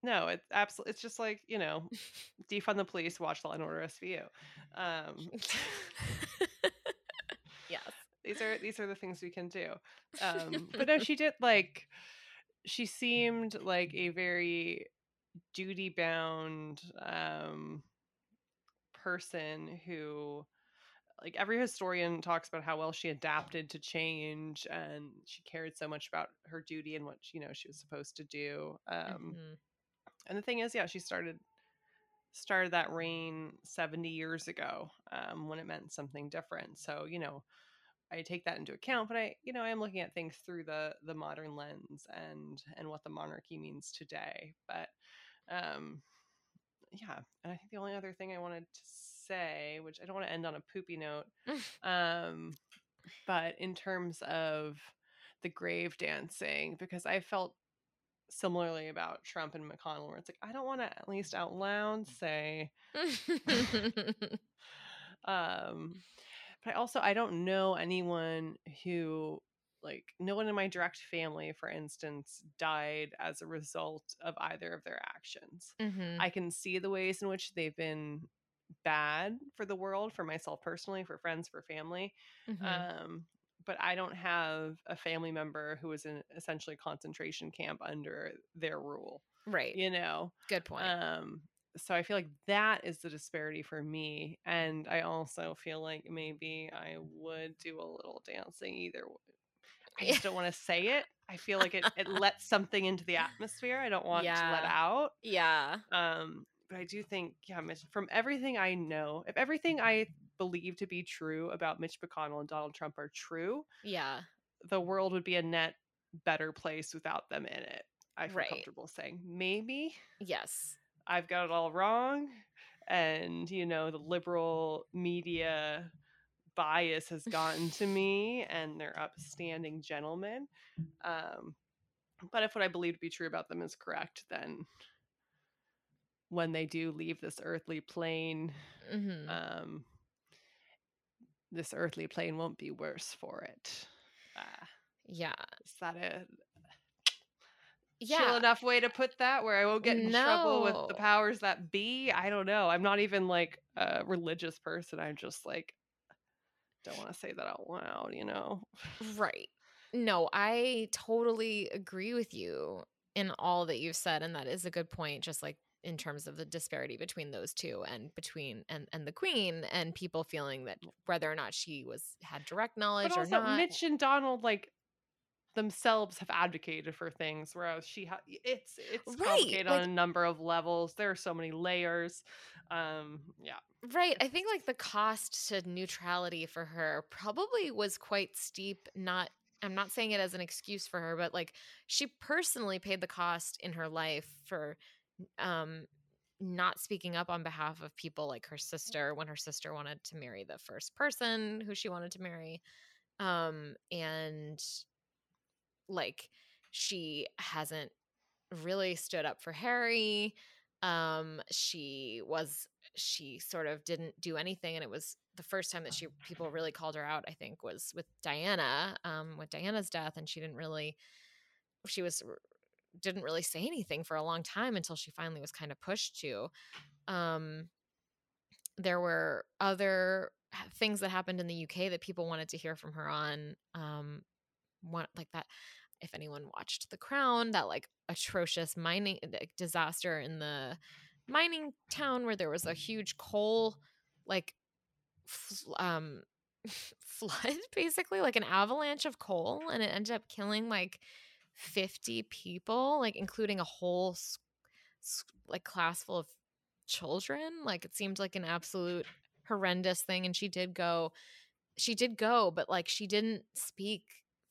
No, it's absolutely. It's just like you know, defund the police, watch Law and Order SVU. Um, yes these are these are the things we can do. Um, but no, she did like. She seemed like a very duty bound um, person who, like every historian talks about how well she adapted to change and she cared so much about her duty and what you know she was supposed to do. Um, Mhm. and the thing is yeah she started started that reign 70 years ago um, when it meant something different so you know i take that into account but i you know i am looking at things through the the modern lens and and what the monarchy means today but um yeah and i think the only other thing i wanted to say which i don't want to end on a poopy note um but in terms of the grave dancing because i felt similarly about Trump and McConnell, where it's like I don't want to at least out loud say, um, but I also I don't know anyone who like no one in my direct family, for instance, died as a result of either of their actions. Mhm. I can see the ways in which they've been bad for the world, for myself personally, for friends, for family. Mhm. Um, but I don't have a family member who was in essentially concentration camp under their rule, right you know? good point Um, so I feel like that is the disparity for me. And I also feel like maybe I would do a little dancing either way. I just don't want to say it. I feel like it, it lets something into the atmosphere I don't want to let out. yeah Um, but I do think, yeah, Mitch, from everything I know, if everything I believe to be true about Mitch McConnell and Donald Trump are true, yeah the world would be a net better place without them in it. I feel Right. comfortable saying. Maybe yes I've got it all wrong. And, you know, the liberal media bias has gotten to me and they're upstanding gentlemen. Um, but if what I believe to be true about them is correct, then when they do leave this earthly plane, hmm um, this earthly plane won't be worse for it. Uh, yeah is that a yeah chill enough way to put that where I won't get in trouble with the powers that be? I don't know. I'm not even like a religious person. I'm just like don't want to say that out loud, you know. Right. No, I totally agree with you in all that you've said and that is a good point just like in terms of the disparity between those two and between and and the queen and people feeling that whether or not she was had direct knowledge But or not. Mitch and Donald like themselves have advocated for things whereas she ha- it's it's Right, complicated on a number of levels. There are so many layers. Um yeah. Right. I think like the cost to neutrality for her probably was quite steep. Not, I'm not saying it as an excuse for her, but like she personally paid the cost in her life for um not speaking up on behalf of people like her sister when her sister wanted to marry the first person who she wanted to marry. Um and like she hasn't really stood up for Harry. Um she was she sort of didn't do anything and it was the first time that she people really called her out i think was with diana um with diana's death and she didn't really she was didn't really say anything for a long time until she finally was kind of pushed to um there were other things that happened in the uk that people wanted to hear from her on um one like that if anyone watched the crown that like atrocious mining disaster in the mining town where there was a huge coal like fl- um flood basically like an avalanche of coal and it ended up killing like 50 people like including a whole like class full of children like it seemed like an absolute horrendous thing and she did go she did go but like she didn't speak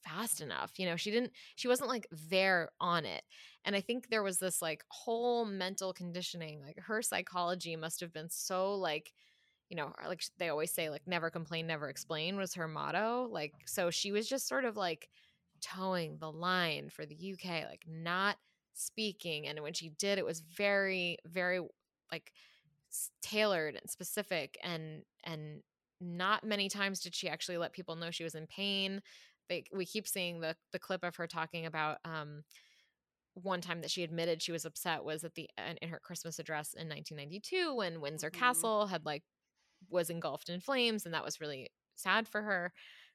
fast enough you know she didn't she wasn't like there on it and i think there was this like whole mental conditioning like her psychology must have been so like you know, like they always say, like never complain, never explain was her motto. Like, so she was just sort of like towing the line for the UK, like not speaking. And when she did, it was very, very like tailored and specific and and not many times did she actually let people know she was in pain. They, we keep seeing the the clip of her talking about um, one time that she admitted she was upset was at the in her Christmas address in 1992 when Windsor mm-hmm. Castle had like was engulfed in flames and that was really sad for her.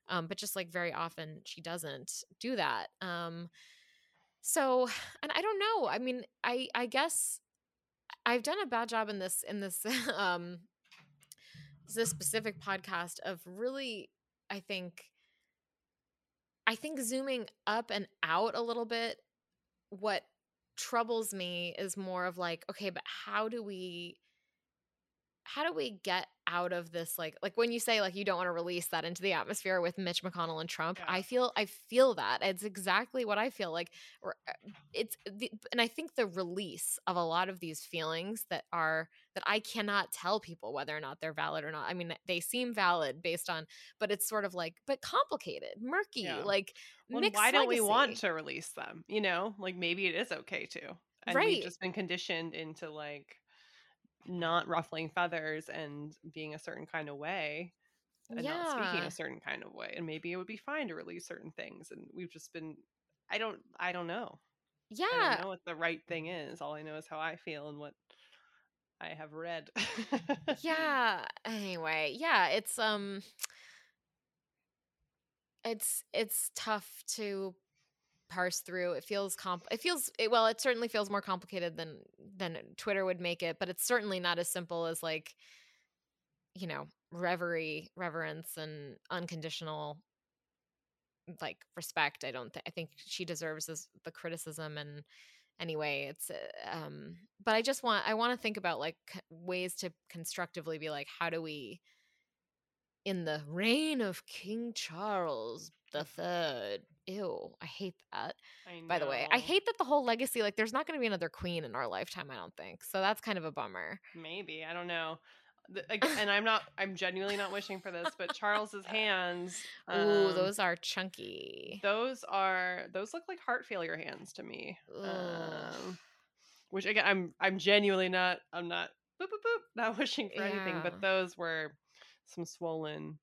Um, but just like very often she doesn't do that. Um, so and I don't know. I mean, I I guess I've done a bad job in this in this um this specific podcast of really I think I think zooming up and out a little bit what troubles me is more of like okay but how do we how do we get out of this like like when you say like you don't want to release that into the atmosphere with Mitch McConnell and Trump yeah. I feel I feel that it's exactly what I feel like uh, it's the, and I think the release of a lot of these feelings that are that I cannot tell people whether or not they're valid or not I mean they seem valid based on but it's sort of like but complicated murky yeah. like well, why don't we want to release them you know like maybe it is okay to and right. we've just been conditioned into like not ruffling feathers and being a certain kind of way and yeah. not speaking a certain kind of way and maybe it would be fine to release certain things and we've just been i don't i don't know. Yeah i don't know what the right thing is. All i know is how i feel and what i have read. Yeah anyway yeah it's um it's it's tough to parse through. It feels comp it feels it, well, it certainly feels more complicated than than Twitter would make it, but it's certainly not as simple as like you know, reverie, reverence and unconditional like respect. I don't think I think she deserves this, the criticism and anyway, it's uh, um but I just want I want to think about like ways to constructively be like how do we in the reign of King Charles the third. Ew, I hate that. I by the way, I hate that the whole legacy, like, there's not going to be another queen in our lifetime, I don't think. So that's kind of a bummer. Maybe. I don't know. and I'm not, I'm genuinely not wishing for this, but Charles's hands. Um, Ooh, those are chunky. Those are, those look like heart failure hands to me. Um, which again, I'm, I'm genuinely not, I'm not, boop, boop, boop, not wishing for yeah. anything, but those were some swollen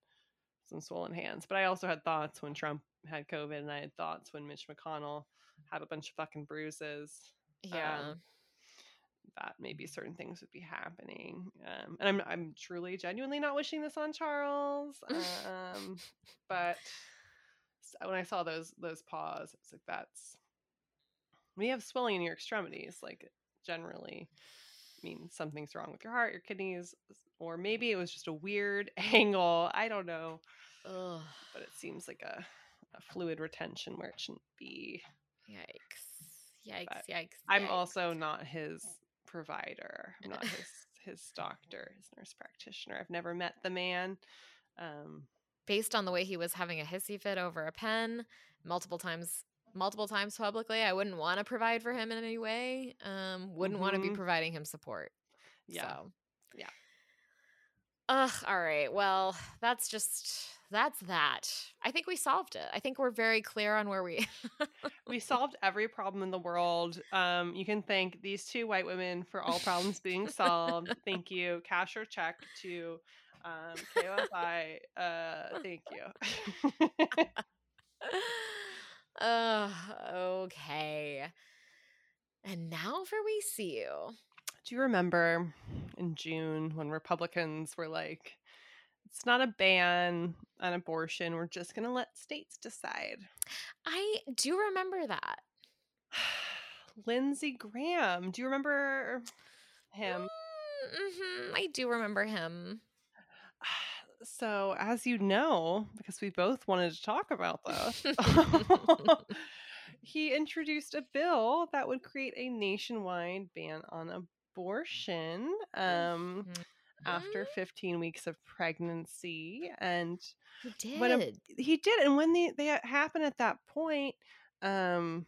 some swollen hands. But I also had thoughts when Trump had COVID, and I had thoughts when Mitch McConnell had a bunch of fucking bruises. Yeah. Um, that maybe certain things would be happening. Um, and I'm I'm truly genuinely not wishing this on Charles. Um, but when I saw those those paws, it's like that's when you have swelling in your extremities, like generally means something's wrong with your heart, your kidneys, or maybe it was just a weird angle. I don't know. Ugh. But it seems like a, a fluid retention where it shouldn't be. Yikes. Yikes, but yikes. I'm also not his provider. I'm not his his doctor, his nurse practitioner. I've never met the man. Um, Based on the way he was having a hissy fit over a pen multiple times multiple times publicly, I wouldn't want to provide for him in any way. Um, wouldn't mm-hmm. want to be providing him support. Yeah. So. Yeah. Ugh, all right. Well, that's just that's that. I think we solved it. I think we're very clear on where we We solved every problem in the world. Um, you can thank these two white women for all problems being solved. thank you. Cash or check to um Ko-fi. Uh thank you. uh okay. And now for we see you. Do you remember in June when Republicans were like, it's not a ban on abortion. We're just going to let states decide. I do remember that. Lindsey Graham. Do you remember him? Mm-hmm. I do remember him. So, as you know, because we both wanted to talk about this, he introduced a bill that would create a nationwide ban on abortion um, mm-hmm. after 15 weeks of pregnancy. And he did. he did. And when they, they happened at that point, um,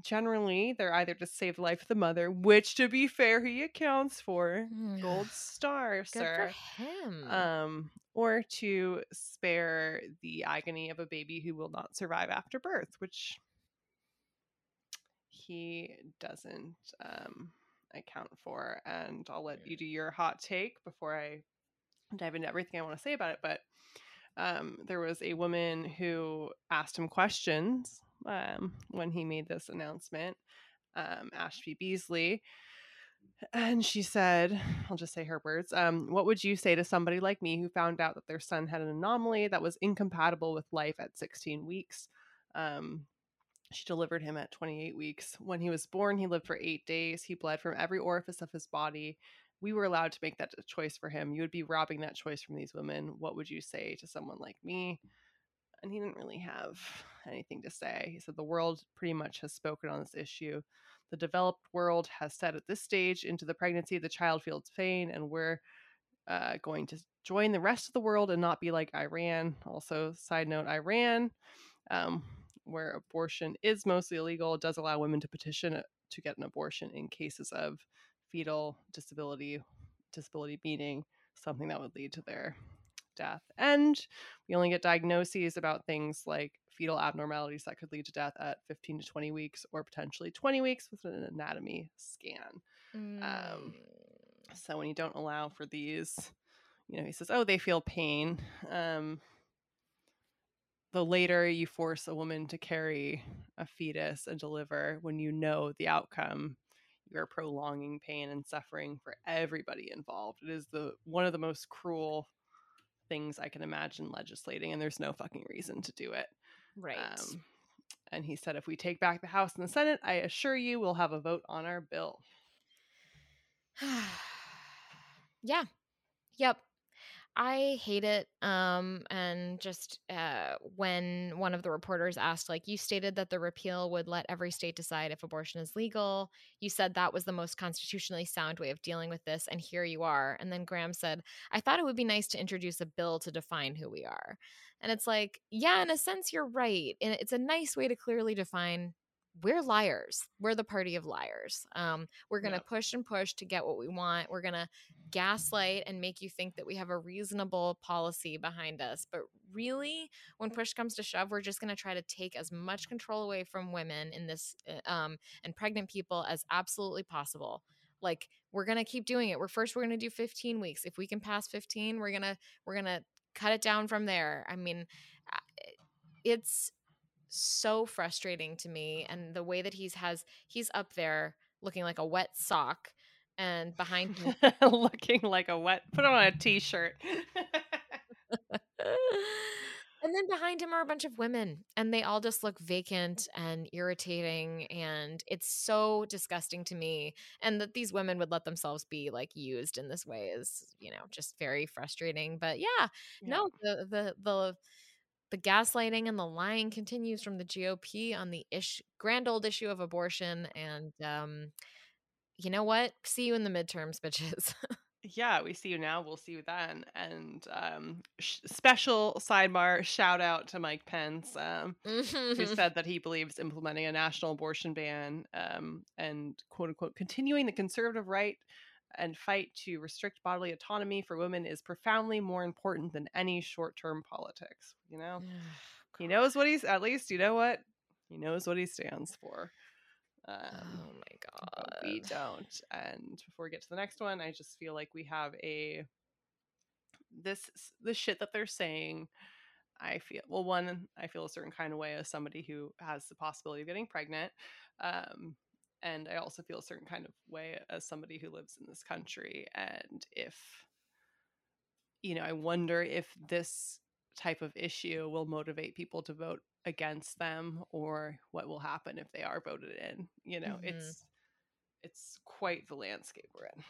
generally, they're either to save the life of the mother, which, to be fair, he accounts for. Gold star, Good sir. for him. Um, or to spare the agony of a baby who will not survive after birth, which he doesn't um, account for. And I'll let you do your hot take before I dive into everything I want to say about it. But um, there was a woman who asked him questions um, when he made this announcement, um, Ashby Beasley. And she said, I'll just say her words. Um, what would you say to somebody like me who found out that their son had an anomaly that was incompatible with life at 16 weeks? Um, she delivered him at 28 weeks. When he was born, he lived for eight days. He bled from every orifice of his body. We were allowed to make that choice for him. You would be robbing that choice from these women. What would you say to someone like me? And he didn't really have anything to say. He said, The world pretty much has spoken on this issue. The developed world has said at this stage into the pregnancy, the child feels pain, and we're uh, going to join the rest of the world and not be like Iran. Also, side note, Iran, um, where abortion is mostly illegal, does allow women to petition uh, to get an abortion in cases of fetal disability, disability meaning something that would lead to their death. And we only get diagnoses about things like fetal abnormalities that could lead to death at 15 to 20 weeks or potentially 20 weeks with an anatomy scan. Um, Mm. so when you don't allow for these, you know, he says, oh, they feel pain. Um, the later you force a woman to carry a fetus and deliver when you know the outcome, you're prolonging pain and suffering for everybody involved. It is the one of the most cruel things I can imagine legislating, and there's no fucking reason to do it. right. Um, and he said, if we take back the House and the Senate, I assure you we'll have a vote on our bill. yeah. Yep. I hate it. Um, and just uh, when one of the reporters asked, like, you stated that the repeal would let every state decide if abortion is legal. You said that was the most constitutionally sound way of dealing with this, and here you are. And then Graham said, I thought it would be nice to introduce a bill to define who we are. And it's like, yeah, in a sense, you're right. And it's a nice way to clearly define we're liars. We're the party of liars. Um, we're going to Yep. push and push to get what we want. We're going to gaslight and make you think that we have a reasonable policy behind us. But really, when push comes to shove, we're just going to try to take as much control away from women in this uh, um, and pregnant people as absolutely possible. Like we're going to keep doing it. We're first we're going to do 15 weeks. If we can pass 15, we're going to we're going to cut it down from there. I mean, it's so frustrating to me and the way that he's has he's up there looking like a wet sock and behind him Looking like a wet, put on a t shirt. and then behind him are a bunch of women and they all just look vacant and irritating and it's so disgusting to me and that these women would let themselves be like used in this way is you know just very frustrating but yeah, no the the the the gaslighting and the lying continues from the GOP on the ish grand old issue of abortion and um you know what see you in the midterms bitches yeah, we see you now. We'll see you then. And um, sh- special sidebar shout out to Mike Pence, um, who said that he believes implementing a national abortion ban um, and quote unquote continuing the conservative right and fight to restrict bodily autonomy for women is profoundly more important than any short term politics. You know, he knows what he's at least, you know what? He knows what he stands for. Um, oh my god we don't. And before we get to the next one, I just feel like we have a this the shit that they're saying. I feel well. One, I feel a certain kind of way as somebody who has the possibility of getting pregnant, um, and I also feel a certain kind of way as somebody who lives in this country. And if you know, I wonder if this type of issue will motivate people to vote against them or what will happen if they are voted in you know Mhm. it's it's quite the landscape we're in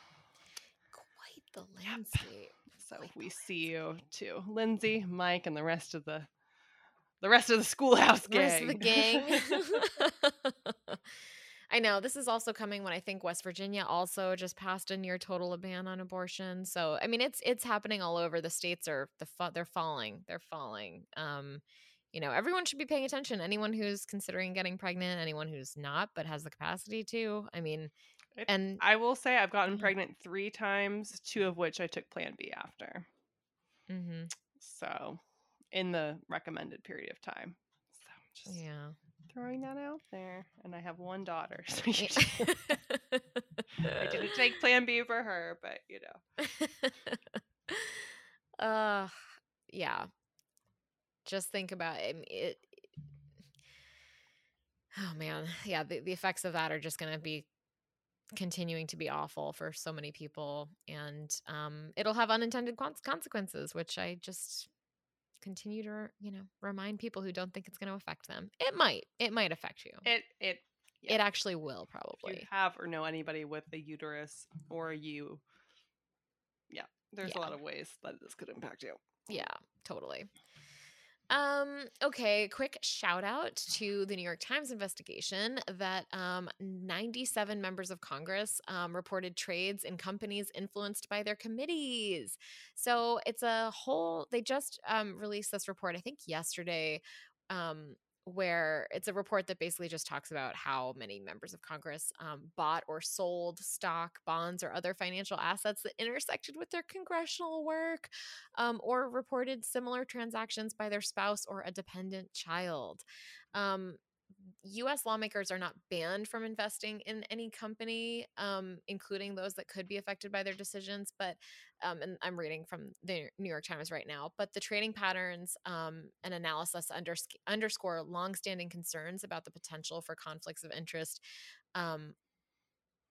quite the landscape so Quite the we see you too lindsey mike and the rest of the the rest of the schoolhouse The rest of the gang gang. I know this is also coming when I think West Virginia also just passed a near total ban on abortion. So I mean, it's it's happening all over. The states are the they're falling, they're falling. Um, you know, everyone should be paying attention. Anyone who's considering getting pregnant, anyone who's not but has the capacity to. I mean, and I will say I've gotten Mhm. pregnant three times, two of which I took Plan B after. mhm, So, in the recommended period of time. So, just yeah. Throwing that out there. And I have one daughter. So. I didn't take Plan B for her, but you know. uh yeah just think about it, it oh man yeah the, the effects of that are just going to be continuing to be awful for so many people and um it'll have unintended consequences which i just continue to you know remind people who don't think it's going to affect them it might it might affect you It it yeah. it actually will if you probably have or know anybody with a uterus or you yeah there's Yeah. a lot of ways that this could impact you Yeah, totally. Um, okay, quick shout out to the New York Times investigation that um, 97 members of Congress um, reported trades in companies influenced by their committees. So it's a whole, they just um, released this report, I think yesterday, um, where it's a report that basically just talks about how many members of Congress um, bought or sold stock, bonds, or other financial assets that intersected with their congressional work um, or reported similar transactions by their spouse or a dependent child. Um, US lawmakers are not banned from investing in any company, um, including those that could be affected by their decisions. But, um, and I'm reading from the New York Times right now, but the trading patterns um, and analysis unders- underscore longstanding concerns about the potential for conflicts of interest um,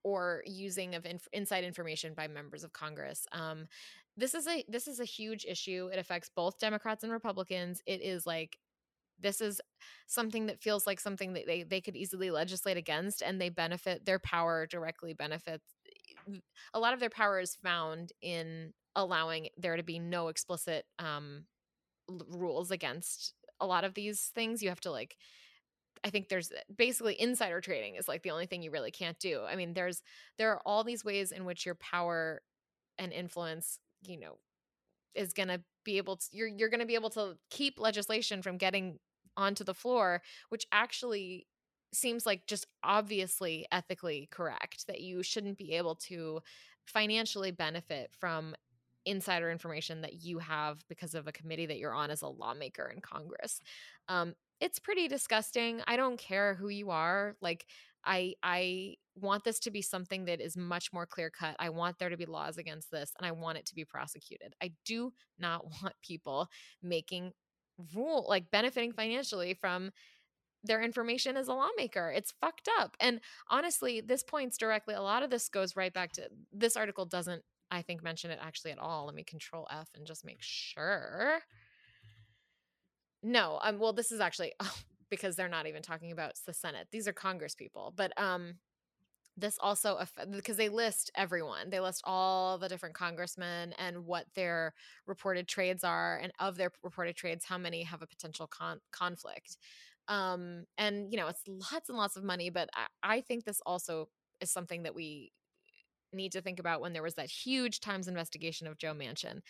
or using of inf- inside information by members of Congress. Um, this is a this is a huge issue. It affects both Democrats and Republicans. It is like this is something that feels like something that they, they could easily legislate against and they benefit their power directly benefits a lot of their power is found in allowing there to be no explicit um, l- rules against a lot of these things. You have to like i think there's basically insider trading is like the only thing you really can't do. I mean there's there are all these ways in which your power and influence you know is going to be able to you're you're going to be able to keep legislation from getting onto the floor which actually seems like just obviously ethically correct that you shouldn't be able to financially benefit from insider information that you have because of a committee that you're on as a lawmaker in Congress. Um, it's pretty disgusting. I don't care who you are. Like I I want this to be something that is much more clear cut. I want there to be laws against this and I want it to be prosecuted. I do not want people making rule like benefiting financially from their information as a lawmaker. It's fucked up. And honestly, this points directly a lot of this goes right back to this article doesn't I think mention it actually at all. Let me control F and just make sure. No, um well this is actually oh, because they're not even talking about the Senate. These are Congress people. But um this also because they list everyone they list all the different congressmen and what their reported trades are and of their reported trades how many have a potential con- conflict. Um and you know it's lots and lots of money but I, I think this also is something that we need to think about when there was that huge times investigation of joe manchin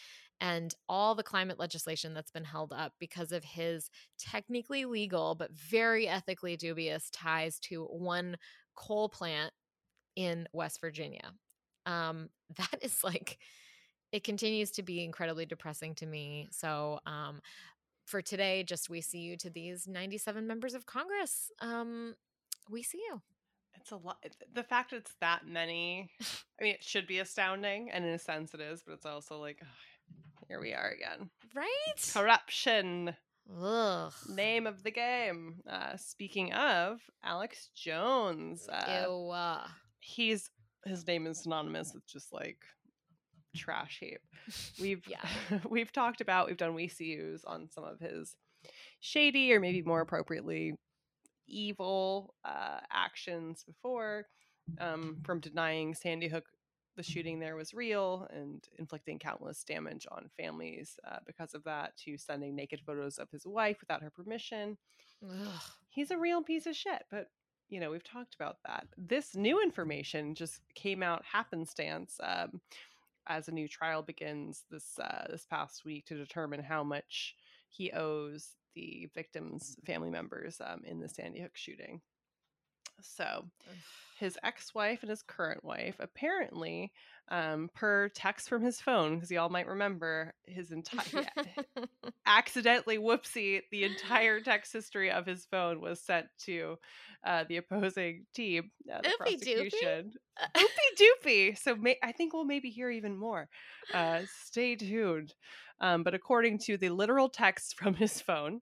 and all the climate legislation that's been held up because of his technically legal but very ethically dubious ties to one coal plant in West Virginia. Um, that is like, it continues to be incredibly depressing to me. So, um, for today, just we see you to these 97 members of Congress. Um, we see you. it's a lot the fact it's that many i mean it should be astounding and in a sense it is but it's also like ugh, here we are again Right? corruption Ugh. name of the game uh speaking of alex jones uh, Ew. He's his name is synonymous with just like trash heap. We've Yeah. we've talked about we've done WeCUs on some of his shady or maybe more appropriately evil uh, actions before, um, from denying Sandy Hook the shooting there was real and inflicting countless damage on families uh, because of that, to sending naked photos of his wife without her permission ugh. he's a real piece of shit but you know we've talked about that this new information just came out happenstance um, as a new trial begins this uh, this past week to determine how much he owes the victims' family members um, in the Sandy Hook shooting. So, his ex-wife and his current wife apparently um, per text from his phone because y'all might remember his entire accidentally whoopsie the entire text history of his phone was sent to uh, the opposing team uh, the Oopie doopie. prosecution. Oopie doopie! So may- i think we'll maybe hear even more. Uh, stay tuned. Um, but according to the literal text from his phone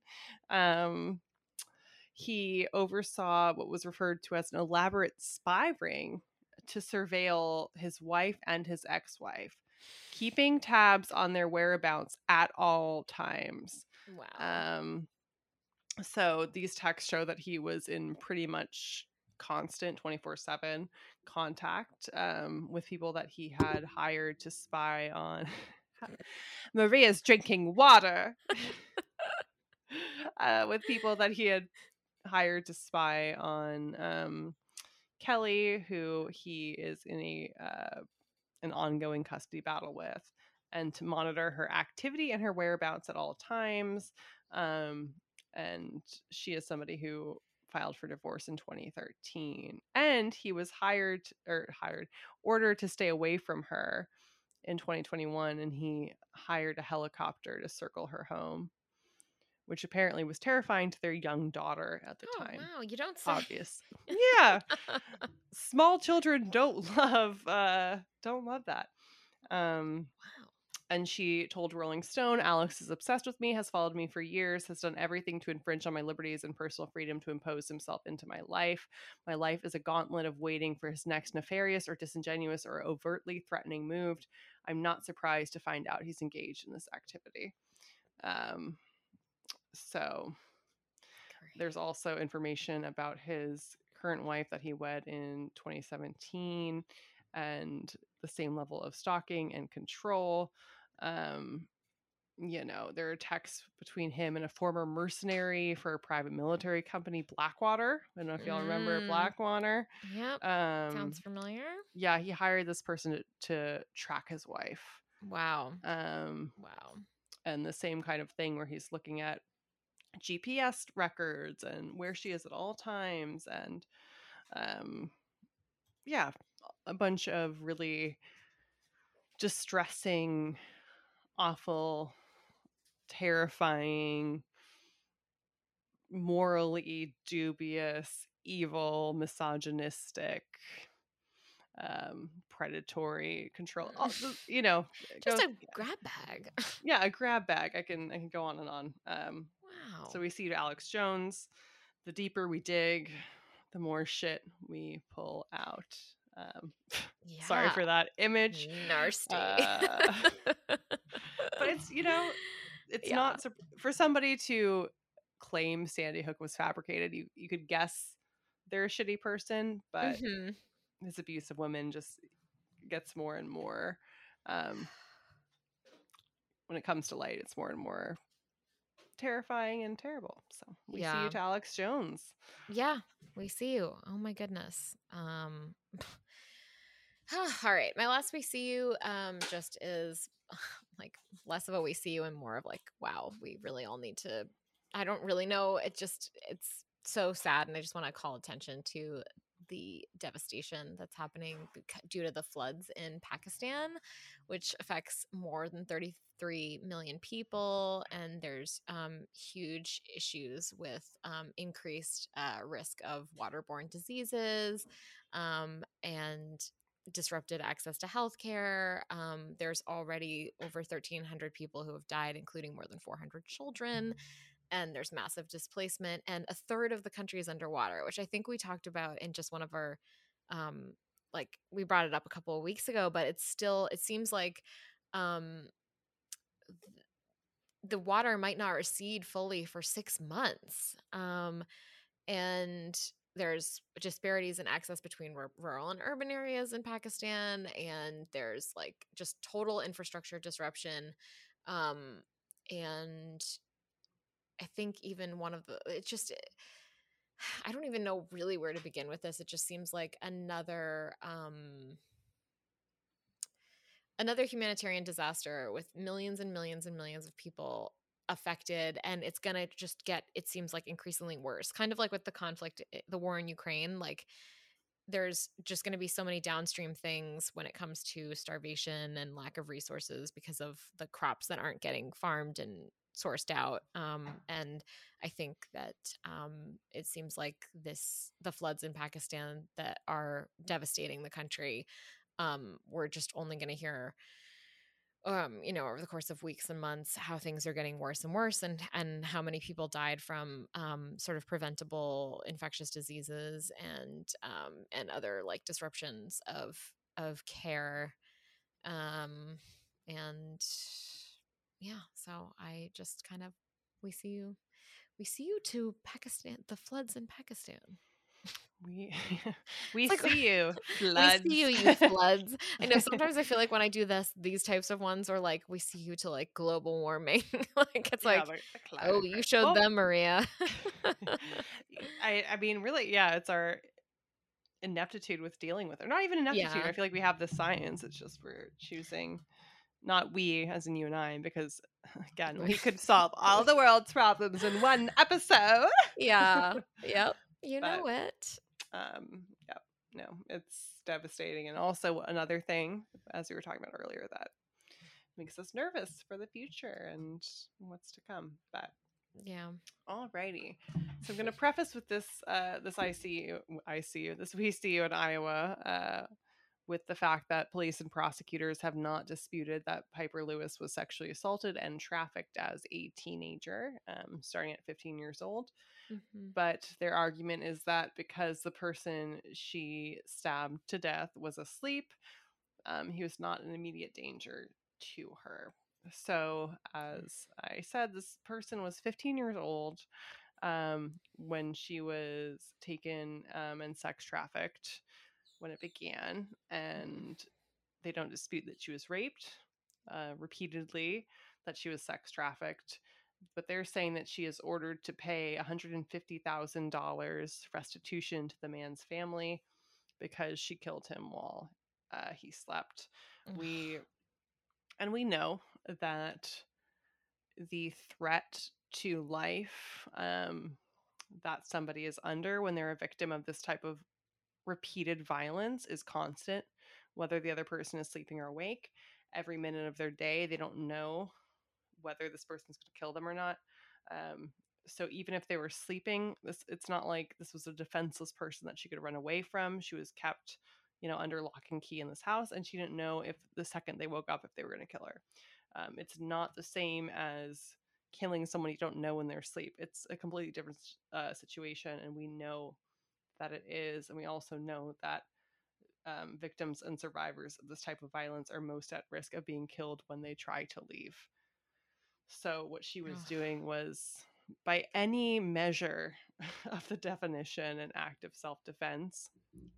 um, he oversaw what was referred to as an elaborate spy ring to surveil his wife and his ex-wife keeping tabs on their whereabouts at all times wow. um so these texts show that he was in pretty much constant 24/7 contact um with people that he had hired to spy on Maria's drinking water uh, with people that he had hired to spy on um, Kelly, who he is in a uh, an ongoing custody battle with, and to monitor her activity and her whereabouts at all times. Um, and she is somebody who filed for divorce in 2013, and he was hired or hired ordered to stay away from her in 2021, and he hired a helicopter to circle her home which apparently was terrifying to their young daughter at the oh, time. wow. You don't say. Obvious. Yeah. Small children don't love uh don't love that. Um wow. and she told Rolling Stone, Alex is obsessed with me, has followed me for years, has done everything to infringe on my liberties and personal freedom to impose himself into my life. My life is a gauntlet of waiting for his next nefarious or disingenuous or overtly threatening move. I'm not surprised to find out he's engaged in this activity. Um, so there's also information about his current wife that he wed in 2017 and the same level of stalking and control. Um, you know, there are texts between him and a former mercenary for a private military company, Blackwater. I don't know if y'all remember Mm. Blackwater. Yep. Um, Sounds familiar. yeah, he hired this person to, to track his wife. Wow. Um, Wow. and the same kind of thing where he's looking at GPS records and where she is at all times and um yeah, a bunch of really distressing, awful, terrifying, morally dubious, evil, misogynistic, um, predatory control. the- You know, Just a grab bag. yeah, a grab bag. I can I can go on and on. Um, wow. So we see Alex Jones. The deeper we dig, the more shit we pull out. Um, yeah. Sorry for that image, Nasty. Uh, but it's you know, it's Yeah. not for somebody to claim Sandy Hook was fabricated. You you could guess they're a shitty person, but Mhm. his abuse of women just gets more and more. Um, when it comes to light, it's more and more terrifying and terrible. So we see you to Alex Jones. Yeah, we see you. Oh my goodness. Um all right. My last we see you um just is like less of a we see you and more of like, wow, we really all need to I don't really know. It just it's so sad and I just want to call attention to the devastation that's happening due to the floods in Pakistan, which affects more than 33 million people. And there's um, huge issues with um, increased uh, risk of waterborne diseases um, and disrupted access to healthcare. Um, there's already over 1,300 people who have died, including more than 400 children and there's massive displacement and a third of the country is underwater which i think we talked about in just one of our um like we brought it up a couple of weeks ago but it's still it seems like um the water might not recede fully for 6 months um and there's disparities in access between r- rural and urban areas in Pakistan and there's like just total infrastructure disruption um and I think even one of the it's just I don't even know really where to begin with this. It just seems like another um another humanitarian disaster with millions and millions and millions of people affected and it's going to just get it seems like increasingly worse kind of like with the conflict eh, the war in ukraine like there's just going to be so many downstream things when it comes to starvation and lack of resources because of the crops that aren't getting farmed and sourced out um, and i think that um, it seems like this the floods in pakistan that are devastating the country um, we're just only going to hear um, you know, over the course of weeks and months, how things are getting worse and worse, and and how many people died from um, sort of preventable infectious diseases and um, and other like disruptions of of care, and yeah. So I just kind of we see you, we see you to Pakistan, the floods in Pakistan. We we like, see you. Floods. We see you, you floods. I know sometimes I feel like when I do this, these types of ones are like, we see you to like global warming. like it's yeah, like, oh, you showed them, Maria. I I mean, really, yeah, it's our ineptitude with dealing with it. Not even ineptitude. Yeah. I feel like we have the science. It's just we're choosing not we as in you and I, because again, we could solve all the world's problems in one episode. yeah. Yep. You but, know it. Um, yeah, no, it's devastating. And also another thing, as we were talking about earlier, that makes us nervous for the future and what's to come. But yeah. Alrighty. So I'm gonna preface with this uh this ICU ICU, this we see you in Iowa, uh with the fact that police and prosecutors have not disputed that Pieper Lewis was sexually assaulted and trafficked as a teenager, um, starting at 15 years old. Mm-hmm. But their argument is that because the person she stabbed to death was asleep, um, he was not an immediate danger to her. So, as I said, this person was 15 years old um, when she was taken um, and sex trafficked when it began, and they don't dispute that she was raped uh, repeatedly, that she was sex trafficked, but they're saying that she is ordered to pay $150,000 restitution to the man's family because she killed him while uh, he slept. we and we know that the threat to life um, that somebody is under when they're a victim of this type of repeated violence is constant, whether the other person is sleeping or awake. Every minute of their day, they don't know whether this person's going to kill them or not. Um, so even if they were sleeping, this it's not like this was a defenseless person that she could run away from. She was kept, you know, under lock and key in this house, and she didn't know if the second they woke up if they were going to kill her. Um, it's not the same as killing someone you don't know in their sleep. It's a completely different uh, situation, and we know that it is. And we also know that um, victims and survivors of this type of violence are most at risk of being killed when they try to leave. So, what she was doing was, by any measure of the definition, an act of self defense,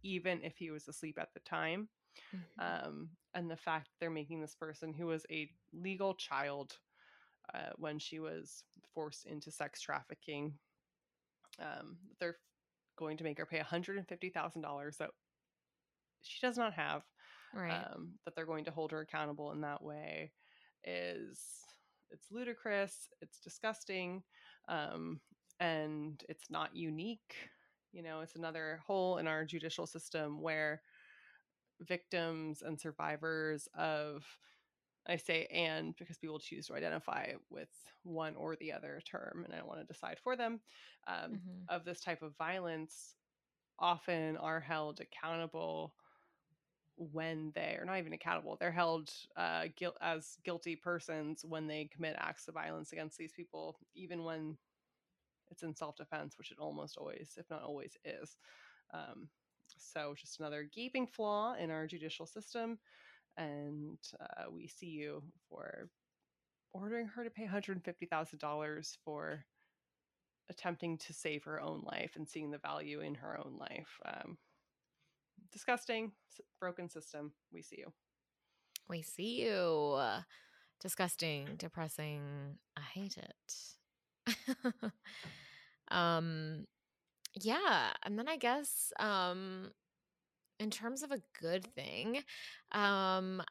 even if he was asleep at the time. Mm-hmm. Um, and the fact they're making this person who was a legal child uh, when she was forced into sex trafficking, um, they're going to make her pay $150,000 that she does not have. Right. Um, that they're going to hold her accountable in that way is it's ludicrous, it's disgusting, um, and it's not unique. You know, it's another hole in our judicial system where victims and survivors of I say and because people choose to identify with one or the other term, and I don't want to decide for them, um, mm-hmm. of this type of violence often are held accountable when they are not even accountable. They're held uh, guilt as guilty persons when they commit acts of violence against these people, even when it's in self defense, which it almost always, if not always, is. Um, so, just another gaping flaw in our judicial system and uh, we see you for ordering her to pay $150,000 for attempting to save her own life and seeing the value in her own life. Um, disgusting, broken system. We see you. We see you. Disgusting, depressing. I hate it. um, yeah, and then I guess um in terms of a good thing, um,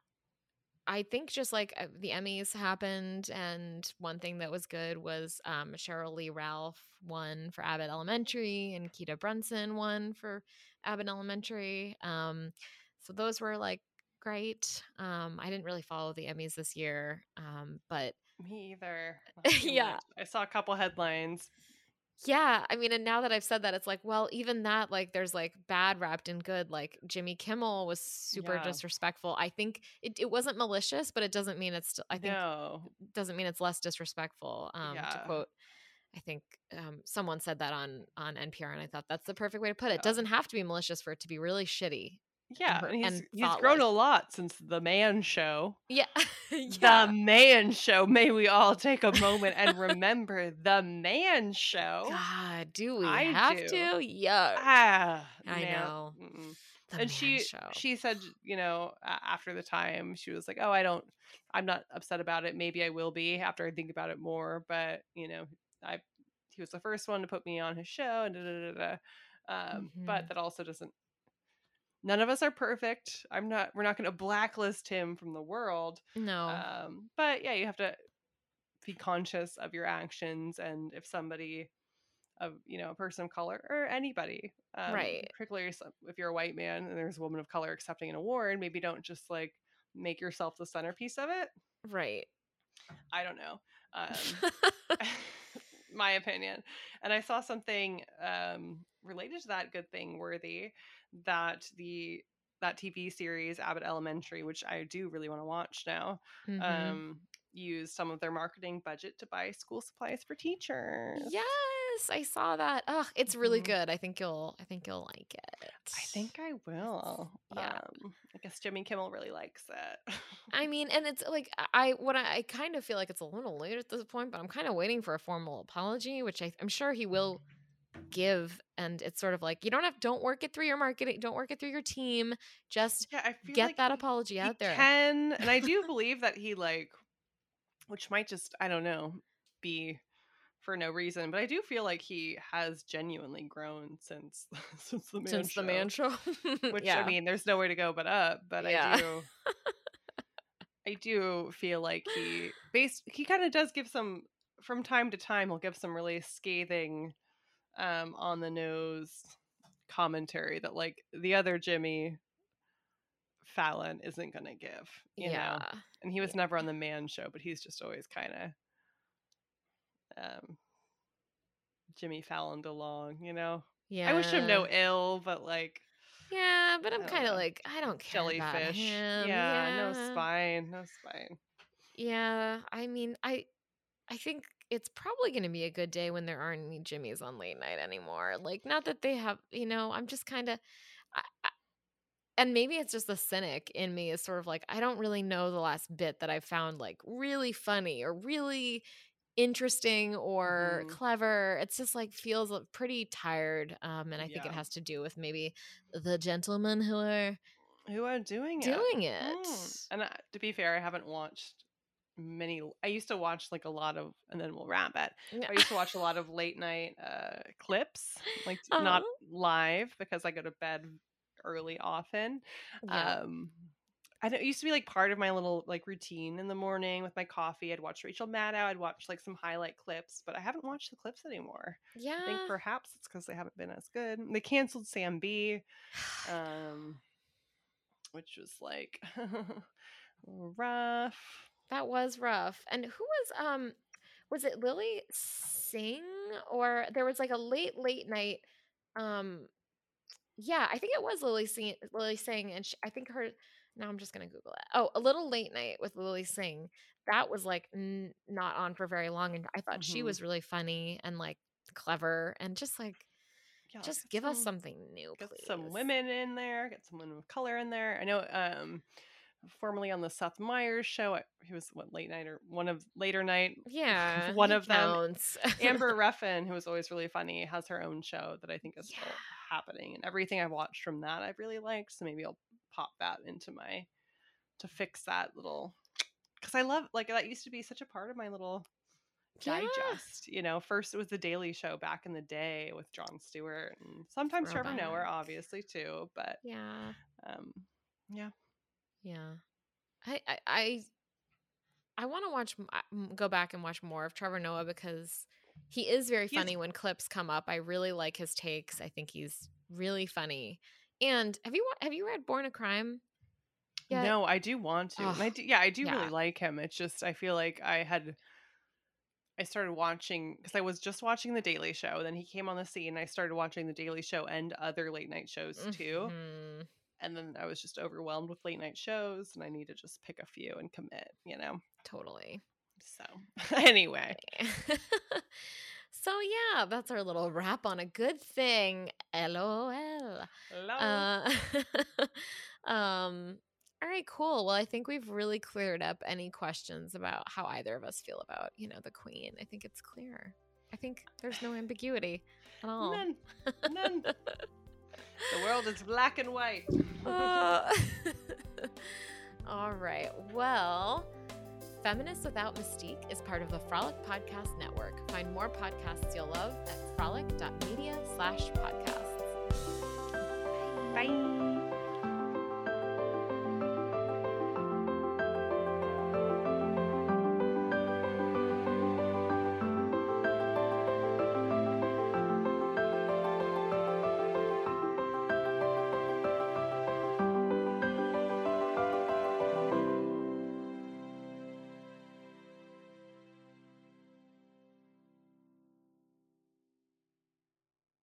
I think just like uh, the Emmys happened, and one thing that was good was um, Sheryl Lee Ralph won for Abbott Elementary, and Quinta Brunson won for Abbott Elementary. Um, so those were like great. Um, I didn't really follow the Emmys this year, um, but Me either. yeah. I saw a couple headlines. Yeah. I mean, and now that I've said that, it's like, well, even that, like, there's like bad wrapped in good. Like Jimmy Kimmel was super Yeah. disrespectful. I think it, it wasn't malicious, but it doesn't mean it's. I think no. doesn't mean it's less disrespectful. Um, To quote, I think um, someone said that on on NPR, and I thought that's the perfect way to put it. Yeah. doesn't have to be malicious for it to be really shitty. Yeah, and he's and he's grown a lot since the Man Show. Yeah, The. Man Show. May we all take a moment and remember the Man Show. God, do we I have do. to? Yeah, Ah, I man. know. And she show. she said, you know, after the time, she was like, "Oh, I don't, I'm not upset about it. Maybe I will be after I think about it more. But you know, I he was the first one to put me on his show, and da da da da. Um, But Mhm. that also doesn't. None of us are perfect. I'm not. We're not going to blacklist him from the world. no, Um, but yeah, you have to be conscious of your actions, and if somebody of you know a person of color or anybody um, Right. particularly if you're a white man and there's a woman of color accepting an award maybe don't just like make yourself the centerpiece of it right. i don't know um, my opinion. And i saw something um, related to that good thing worthy that the that tv series abbott elementary which i do really want to watch now Mhm. um, used some of their marketing budget to buy school supplies for teachers. Yes, I saw that. Oh, it's really Mhm. good. I think you'll. I think you'll like it. I think I will. Yeah. Um, I guess Jimmy Kimmel really likes it. I mean, and it's like I what I, I kind of feel like it's a little late at this point, but I'm kind of waiting for a formal apology, which I, I'm sure he will give. And it's sort of like you don't have don't work it through your marketing, don't work it through your team. Just yeah, get like that he- apology out there. Can and I do believe that he like, which might just I don't know be for no reason, but I do feel like he has genuinely grown since since the man Since show. the man show, Which yeah, I mean, there's nowhere to go but up. But Yeah. I do. I do feel like he based he kind of does give some from time to time he'll give some really scathing um on the nose commentary that like the other Jimmy Fallon isn't gonna give. You yeah, know? And he was never on the man show, but he's just always kinda um Jimmy Fallon along, you know? yeah. I wish him no ill, but like Yeah, but I'm kind of like I don't care about jellyfish. him. Yeah, no spine, no spine. Yeah, I mean, I I think it's probably going to be a good day when there aren't any Jimmys on late night anymore. Like, not that they have, you know, I'm just kind of, and maybe it's just the cynic in me is sort of like I don't really know the last bit that I found like really funny or really interesting or Mhm. clever. It's just like feels pretty tired, um, and I think it has to do with maybe the gentlemen who are Who are doing it? doing it. Mm. And uh, to be fair, I haven't watched many. I used to watch like a lot of, and then we'll wrap it. Yeah. I used to watch a lot of late night uh, clips, like not Uh-huh. live because I go to bed early often. Yeah. Um, I know it used to be like part of my little like routine in the morning with my coffee. I'd watch Rachel Maddow. I'd watch like some highlight clips, but I haven't watched the clips anymore. yeah. I think perhaps it's because they haven't been as good. They canceled Sam Bee, um, which was like rough. That was rough. And who was um was it Lilly Singh or there was like a late late night um yeah, I think it was Lilly Singh Lilly Singh and she, I think her now I'm just going to google it. Oh, a little late night with Lilly Singh. That was like n- not on for very long and I thought she Mhm. was really funny and like clever and just like Yeah, just give us something new Get please. some women in there. Get some women of color in there. I know. Um, formerly on the Seth Meyers show, he was what late night or one of later night. Yeah. one of them. Amber Ruffin, who was always really funny, has her own show that I think is Yeah. happening, and everything I've watched from that I've really liked. So maybe I'll pop that into my to fix that little because I love like that used to be such a part of my little Yeah. digest. You know, first it was the Daily Show back in the day with Jon Stewart and sometimes Trevor Noah, obviously too. But Yeah. um, yeah, Yeah. I I I, I want to watch m- I- m- go back and watch more of Trevor Noah because he is very He's- funny when clips come up. I really like his takes. I think he's really funny. And have you have you read Born a Crime? yet? No, I do want to. I do, yeah, I do yeah. really like him. It's just I feel like I had I started watching because I was just watching The Daily Show. Then he came on the scene. I started watching The Daily Show and other late night shows too. Mhm. And then I was just overwhelmed with late night shows, and I need to just pick a few and commit. You know. Totally. So anyway, so yeah, that's our little wrap on a good thing. LOL. hello. Uh, um. All right, cool. Well, I think we've really cleared up any questions about how either of us feel about, you know, the queen. I think it's clear. I think there's no ambiguity at all. None. None. the world is black and white. Uh, all right. Well, Feminists Without Mystique is part of the Frolic Podcast Network. Find more podcasts you'll love at frolic.media slash podcasts. Bye.